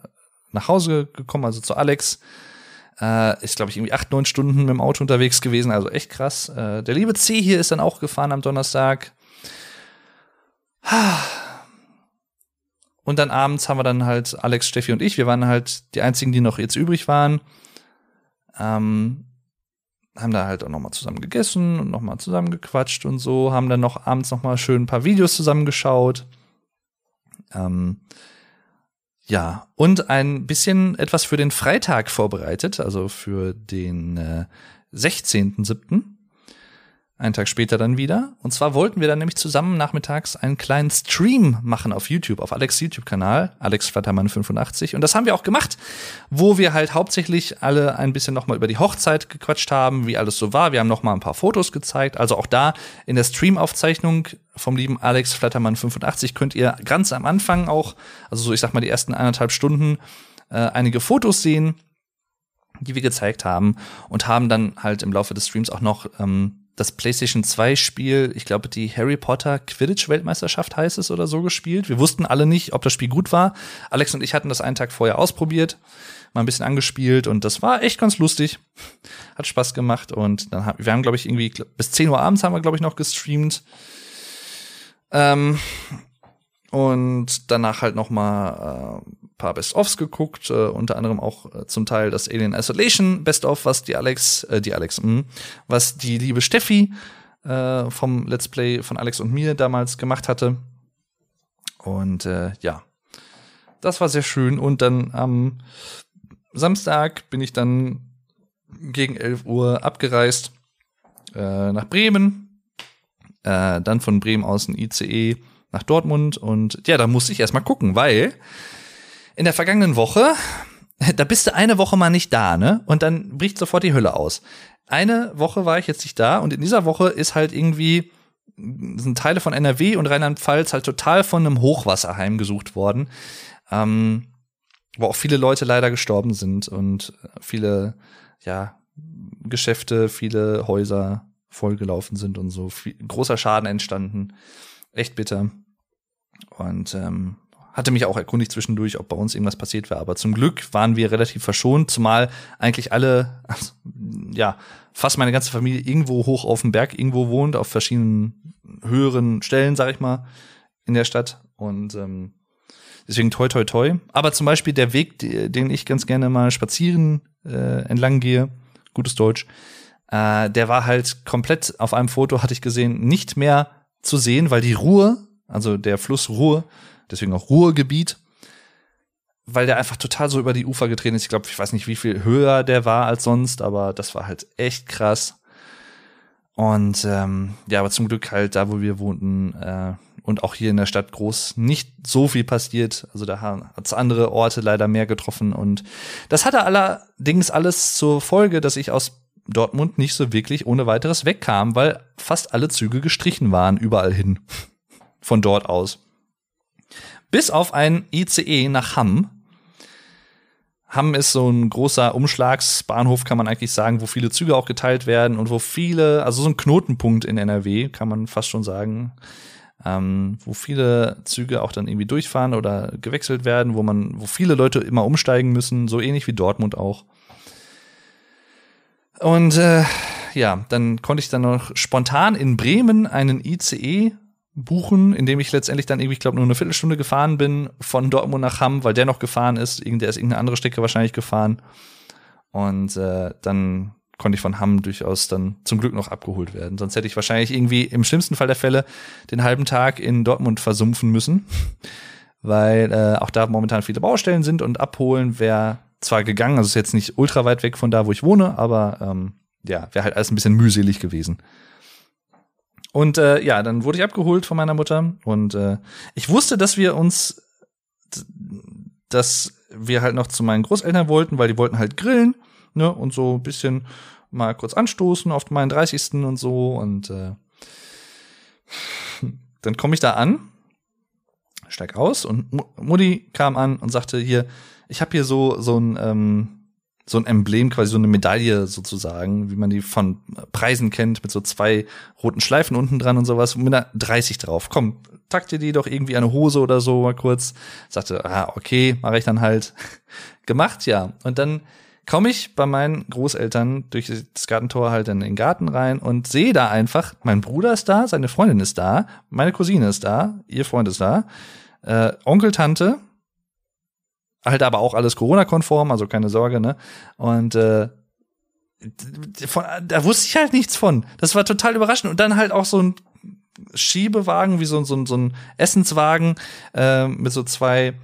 nach Hause gekommen, also zu Alex. Äh, ist, glaube ich, irgendwie acht, neun Stunden mit dem Auto unterwegs gewesen, also echt krass. Äh, der liebe C hier ist dann auch gefahren am Donnerstag. Und dann abends haben wir dann halt Alex, Steffi und ich, wir waren halt die einzigen, die noch jetzt übrig waren. Ähm, haben da halt auch noch mal zusammen gegessen und noch mal zusammen gequatscht und so, haben dann noch abends noch mal schön ein paar Videos zusammengeschaut. Ähm, ja, und ein bisschen etwas für den Freitag vorbereitet, also für den äh, 16.07. Einen Tag später dann wieder. Und zwar wollten wir dann nämlich zusammen nachmittags einen kleinen Stream machen auf YouTube, auf Alex YouTube-Kanal, Alex Flattermann 85. Und das haben wir auch gemacht, wo wir halt hauptsächlich alle ein bisschen nochmal über die Hochzeit gequatscht haben, wie alles so war. Wir haben nochmal ein paar Fotos gezeigt. Also auch da in der Stream-Aufzeichnung vom lieben Alex Flattermann 85 könnt ihr ganz am Anfang auch, also so ich sag mal die ersten eineinhalb Stunden, äh, einige Fotos sehen, die wir gezeigt haben und haben dann halt im Laufe des Streams auch noch ähm, das PlayStation 2 Spiel, ich glaube, die Harry Potter Quidditch Weltmeisterschaft heißt es oder so gespielt. Wir wussten alle nicht, ob das Spiel gut war. Alex und ich hatten das einen Tag vorher ausprobiert, mal ein bisschen angespielt und das war echt ganz lustig. Hat Spaß gemacht und dann haben wir haben glaube ich irgendwie bis 10 Uhr abends haben wir glaube ich noch gestreamt. Ähm, und danach halt noch mal äh, paar Best-ofs geguckt, äh, unter anderem auch äh, zum Teil das Alien Isolation Best-of, was die Alex, äh, die Alex, mh, was die liebe Steffi äh, vom Let's Play von Alex und mir damals gemacht hatte. Und äh, ja, das war sehr schön. Und dann am Samstag bin ich dann gegen 11 Uhr abgereist äh, nach Bremen. Äh, dann von Bremen aus ein ICE nach Dortmund. Und ja, da musste ich erstmal gucken, weil in der vergangenen Woche, da bist du eine Woche mal nicht da, ne? Und dann bricht sofort die Hölle aus. Eine Woche war ich jetzt nicht da und in dieser Woche ist halt irgendwie sind Teile von NRW und Rheinland-Pfalz halt total von einem Hochwasser heimgesucht worden, ähm, wo auch viele Leute leider gestorben sind und viele, ja, Geschäfte, viele Häuser vollgelaufen sind und so. Viel, großer Schaden entstanden. Echt bitter. Und ähm, hatte mich auch erkundigt zwischendurch, ob bei uns irgendwas passiert wäre. Aber zum Glück waren wir relativ verschont, zumal eigentlich alle, also, ja, fast meine ganze Familie irgendwo hoch auf dem Berg irgendwo wohnt, auf verschiedenen höheren Stellen, sag ich mal, in der Stadt. Und ähm, deswegen toi toi toi. Aber zum Beispiel der Weg, den ich ganz gerne mal spazieren äh, entlang gehe, gutes Deutsch, äh, der war halt komplett auf einem Foto, hatte ich gesehen, nicht mehr zu sehen, weil die Ruhr, also der Fluss Ruhr, deswegen auch Ruhrgebiet, weil der einfach total so über die Ufer getreten ist. Ich glaube, ich weiß nicht, wie viel höher der war als sonst, aber das war halt echt krass. Und ähm, ja, aber zum Glück halt da, wo wir wohnten äh, und auch hier in der Stadt groß nicht so viel passiert. Also da hat es andere Orte leider mehr getroffen. Und das hatte allerdings alles zur Folge, dass ich aus Dortmund nicht so wirklich ohne weiteres wegkam, weil fast alle Züge gestrichen waren, überall hin. Von dort aus. Bis auf ein ICE nach Hamm. Hamm ist so ein großer Umschlagsbahnhof, kann man eigentlich sagen, wo viele Züge auch geteilt werden und wo viele, also so ein Knotenpunkt in NRW, kann man fast schon sagen, ähm, wo viele Züge auch dann irgendwie durchfahren oder gewechselt werden, wo man, wo viele Leute immer umsteigen müssen, so ähnlich wie Dortmund auch. Und äh, ja, dann konnte ich dann noch spontan in Bremen einen ICE buchen, indem ich letztendlich dann irgendwie, ich glaube, nur eine Viertelstunde gefahren bin von Dortmund nach Hamm, weil der noch gefahren ist. Der ist irgendeine andere Strecke wahrscheinlich gefahren. Und äh, dann konnte ich von Hamm durchaus dann zum Glück noch abgeholt werden. Sonst hätte ich wahrscheinlich irgendwie im schlimmsten Fall der Fälle den halben Tag in Dortmund versumpfen müssen, weil äh, auch da momentan viele Baustellen sind und abholen wäre zwar gegangen, also ist jetzt nicht ultra weit weg von da, wo ich wohne, aber ähm, ja, wäre halt alles ein bisschen mühselig gewesen. Und äh, ja, dann wurde ich abgeholt von meiner Mutter und äh, ich wusste, dass wir uns, dass wir halt noch zu meinen Großeltern wollten, weil die wollten halt grillen, ne, und so ein bisschen mal kurz anstoßen auf meinen 30. und so und äh, dann komme ich da an, steig aus und Mutti kam an und sagte hier, ich habe hier so so ein ähm, so ein Emblem, quasi so eine Medaille sozusagen, wie man die von Preisen kennt, mit so zwei roten Schleifen unten dran und sowas, mit einer 30 drauf. Komm, takt dir die doch irgendwie eine Hose oder so mal kurz. Sagte, ah, okay, mache ich dann halt. Gemacht, ja. Und dann komme ich bei meinen Großeltern durch das Gartentor halt in den Garten rein und sehe da einfach, mein Bruder ist da, seine Freundin ist da, meine Cousine ist da, ihr Freund ist da, äh, Onkel, Tante, halt aber auch alles Corona-konform, also keine Sorge, ne? Und äh, von, da wusste ich halt nichts von. Das war total überraschend. Und dann halt auch so ein Schiebewagen, wie so, so, so ein Essenswagen äh, mit so zwei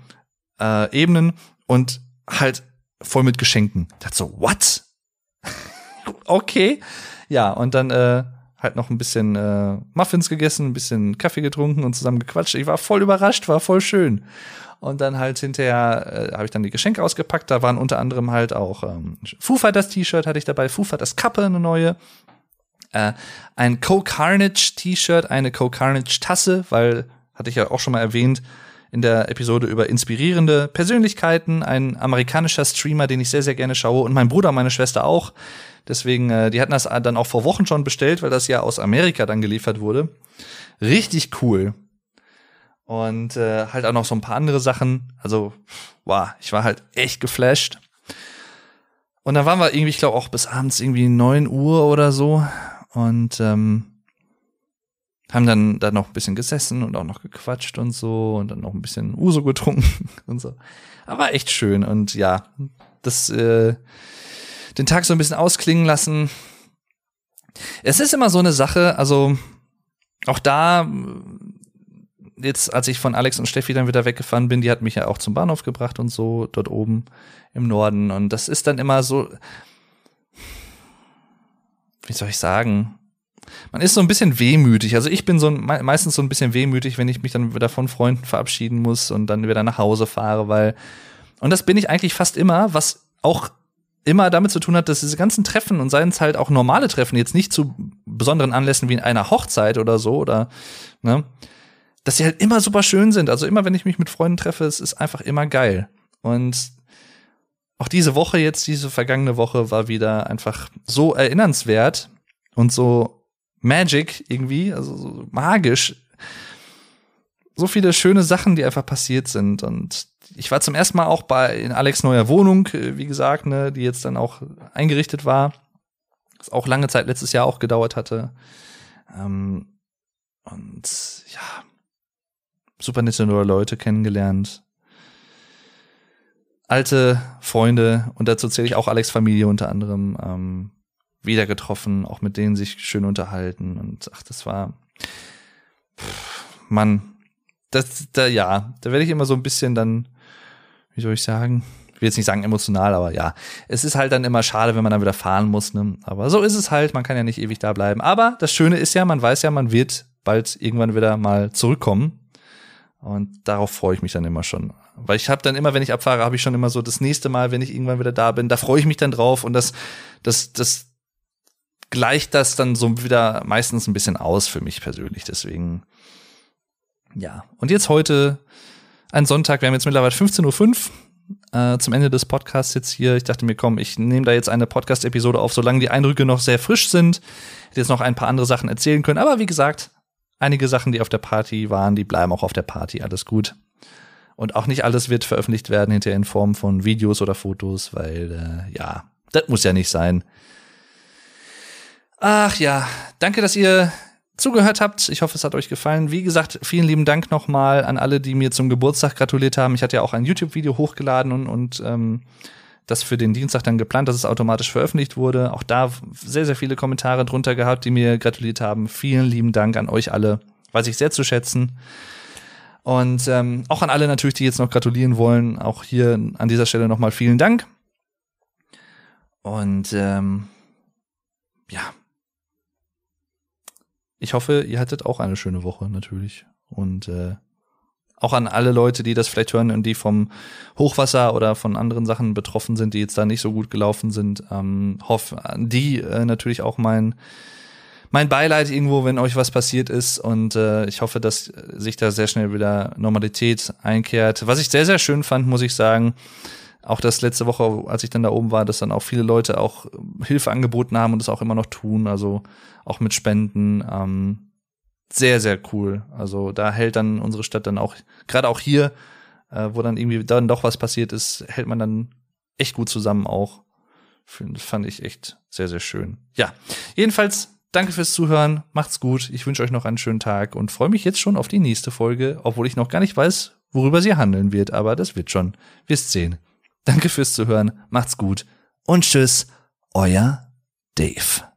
äh, Ebenen und halt voll mit Geschenken. Ich dachte so, what? okay. Ja, und dann äh, halt noch ein bisschen äh, Muffins gegessen, ein bisschen Kaffee getrunken und zusammen gequatscht. Ich war voll überrascht, war voll schön. Und dann halt hinterher äh, habe ich dann die Geschenke ausgepackt. Da waren unter anderem halt auch ähm, Foo Fighters T-Shirt hatte ich dabei, Foo Fighters Kappe, eine neue. Äh, ein Co-Carnage T-Shirt, eine Co-Carnage Tasse, weil, hatte ich ja auch schon mal erwähnt, in der Episode über inspirierende Persönlichkeiten, ein amerikanischer Streamer, den ich sehr, sehr gerne schaue und mein Bruder meine Schwester auch. Deswegen, äh, die hatten das dann auch vor Wochen schon bestellt, weil das ja aus Amerika dann geliefert wurde. Richtig cool. Und äh, halt auch noch so ein paar andere Sachen. Also, wow, ich war halt echt geflasht. Und dann waren wir irgendwie, ich glaube, auch bis abends irgendwie neun Uhr oder so. Und ähm, haben dann da noch ein bisschen gesessen und auch noch gequatscht und so und dann noch ein bisschen Uso getrunken und so. Aber echt schön und ja, das äh, den Tag so ein bisschen ausklingen lassen. Es ist immer so eine Sache, also auch da jetzt, als ich von Alex und Steffi dann wieder weggefahren bin, die hat mich ja auch zum Bahnhof gebracht und so, dort oben im Norden. Und das ist dann immer so, wie soll ich sagen? Man ist so ein bisschen wehmütig. Also ich bin so meistens so ein bisschen wehmütig, wenn ich mich dann wieder von Freunden verabschieden muss und dann wieder nach Hause fahre, weil, und das bin ich eigentlich fast immer, was auch immer damit zu tun hat, dass diese ganzen Treffen und seien es halt auch normale Treffen, jetzt nicht zu besonderen Anlässen wie in einer Hochzeit oder so oder ne, dass sie halt immer super schön sind. Also immer, wenn ich mich mit Freunden treffe, es ist einfach immer geil. Und auch diese Woche jetzt, diese vergangene Woche war wieder einfach so erinnernswert und so magic irgendwie, also so magisch. So viele schöne Sachen, die einfach passiert sind und ich war zum ersten Mal auch bei in Alex neuer Wohnung, äh, wie gesagt, ne, die jetzt dann auch eingerichtet war. Was auch lange Zeit letztes Jahr auch gedauert hatte. Ähm, und ja, super neue Leute kennengelernt. Alte Freunde, und dazu zähle ich auch Alex Familie unter anderem, ähm, wieder getroffen, auch mit denen sich schön unterhalten. Und ach, das war. Pff, Mann, das, da, ja, da werde ich immer so ein bisschen dann wie soll ich sagen? Ich will jetzt nicht sagen emotional, aber ja, es ist halt dann immer schade, wenn man dann wieder fahren muss. Ne? Aber so ist es halt, man kann ja nicht ewig da bleiben. Aber das Schöne ist ja, man weiß ja, man wird bald irgendwann wieder mal zurückkommen. Und darauf freue ich mich dann immer schon. Weil ich habe dann immer, wenn ich abfahre, habe ich schon immer so das nächste Mal, wenn ich irgendwann wieder da bin, da freue ich mich dann drauf und das, das, das gleicht das dann so wieder meistens ein bisschen aus für mich persönlich. Deswegen, ja. Und jetzt heute ein Sonntag, wir haben jetzt mittlerweile 15.05 Uhr äh, zum Ende des Podcasts jetzt hier. Ich dachte mir, komm, ich nehme da jetzt eine Podcast-Episode auf, solange die Eindrücke noch sehr frisch sind. Hätte jetzt noch ein paar andere Sachen erzählen können. Aber wie gesagt, einige Sachen, die auf der Party waren, die bleiben auch auf der Party. Alles gut. Und auch nicht alles wird veröffentlicht werden hinterher in Form von Videos oder Fotos, weil, äh, ja, das muss ja nicht sein. Ach ja, danke, dass ihr zugehört habt. Ich hoffe, es hat euch gefallen. Wie gesagt, vielen lieben Dank nochmal an alle, die mir zum Geburtstag gratuliert haben. Ich hatte ja auch ein YouTube-Video hochgeladen und, und ähm, das für den Dienstag dann geplant, dass es automatisch veröffentlicht wurde. Auch da sehr, sehr viele Kommentare drunter gehabt, die mir gratuliert haben. Vielen lieben Dank an euch alle. Weiß ich sehr zu schätzen. Und ähm, auch an alle natürlich, die jetzt noch gratulieren wollen. Auch hier an dieser Stelle nochmal vielen Dank. Und ähm, ja, ich hoffe, ihr hattet auch eine schöne Woche natürlich. Und äh, auch an alle Leute, die das vielleicht hören und die vom Hochwasser oder von anderen Sachen betroffen sind, die jetzt da nicht so gut gelaufen sind. Ähm, hoffe an die äh, natürlich auch mein mein Beileid irgendwo, wenn euch was passiert ist. Und äh, ich hoffe, dass sich da sehr schnell wieder Normalität einkehrt. Was ich sehr, sehr schön fand, muss ich sagen, auch das letzte Woche, als ich dann da oben war, dass dann auch viele Leute auch Hilfe angeboten haben und das auch immer noch tun, also auch mit Spenden. Ähm, sehr, sehr cool. Also da hält dann unsere Stadt dann auch, gerade auch hier, äh, wo dann irgendwie dann doch was passiert ist, hält man dann echt gut zusammen auch. Das fand ich echt sehr, sehr schön. Ja, jedenfalls danke fürs Zuhören. Macht's gut. Ich wünsche euch noch einen schönen Tag und freue mich jetzt schon auf die nächste Folge, obwohl ich noch gar nicht weiß, worüber sie handeln wird, aber das wird schon. Wirst sehen. Danke fürs Zuhören, macht's gut und tschüss, euer Dave.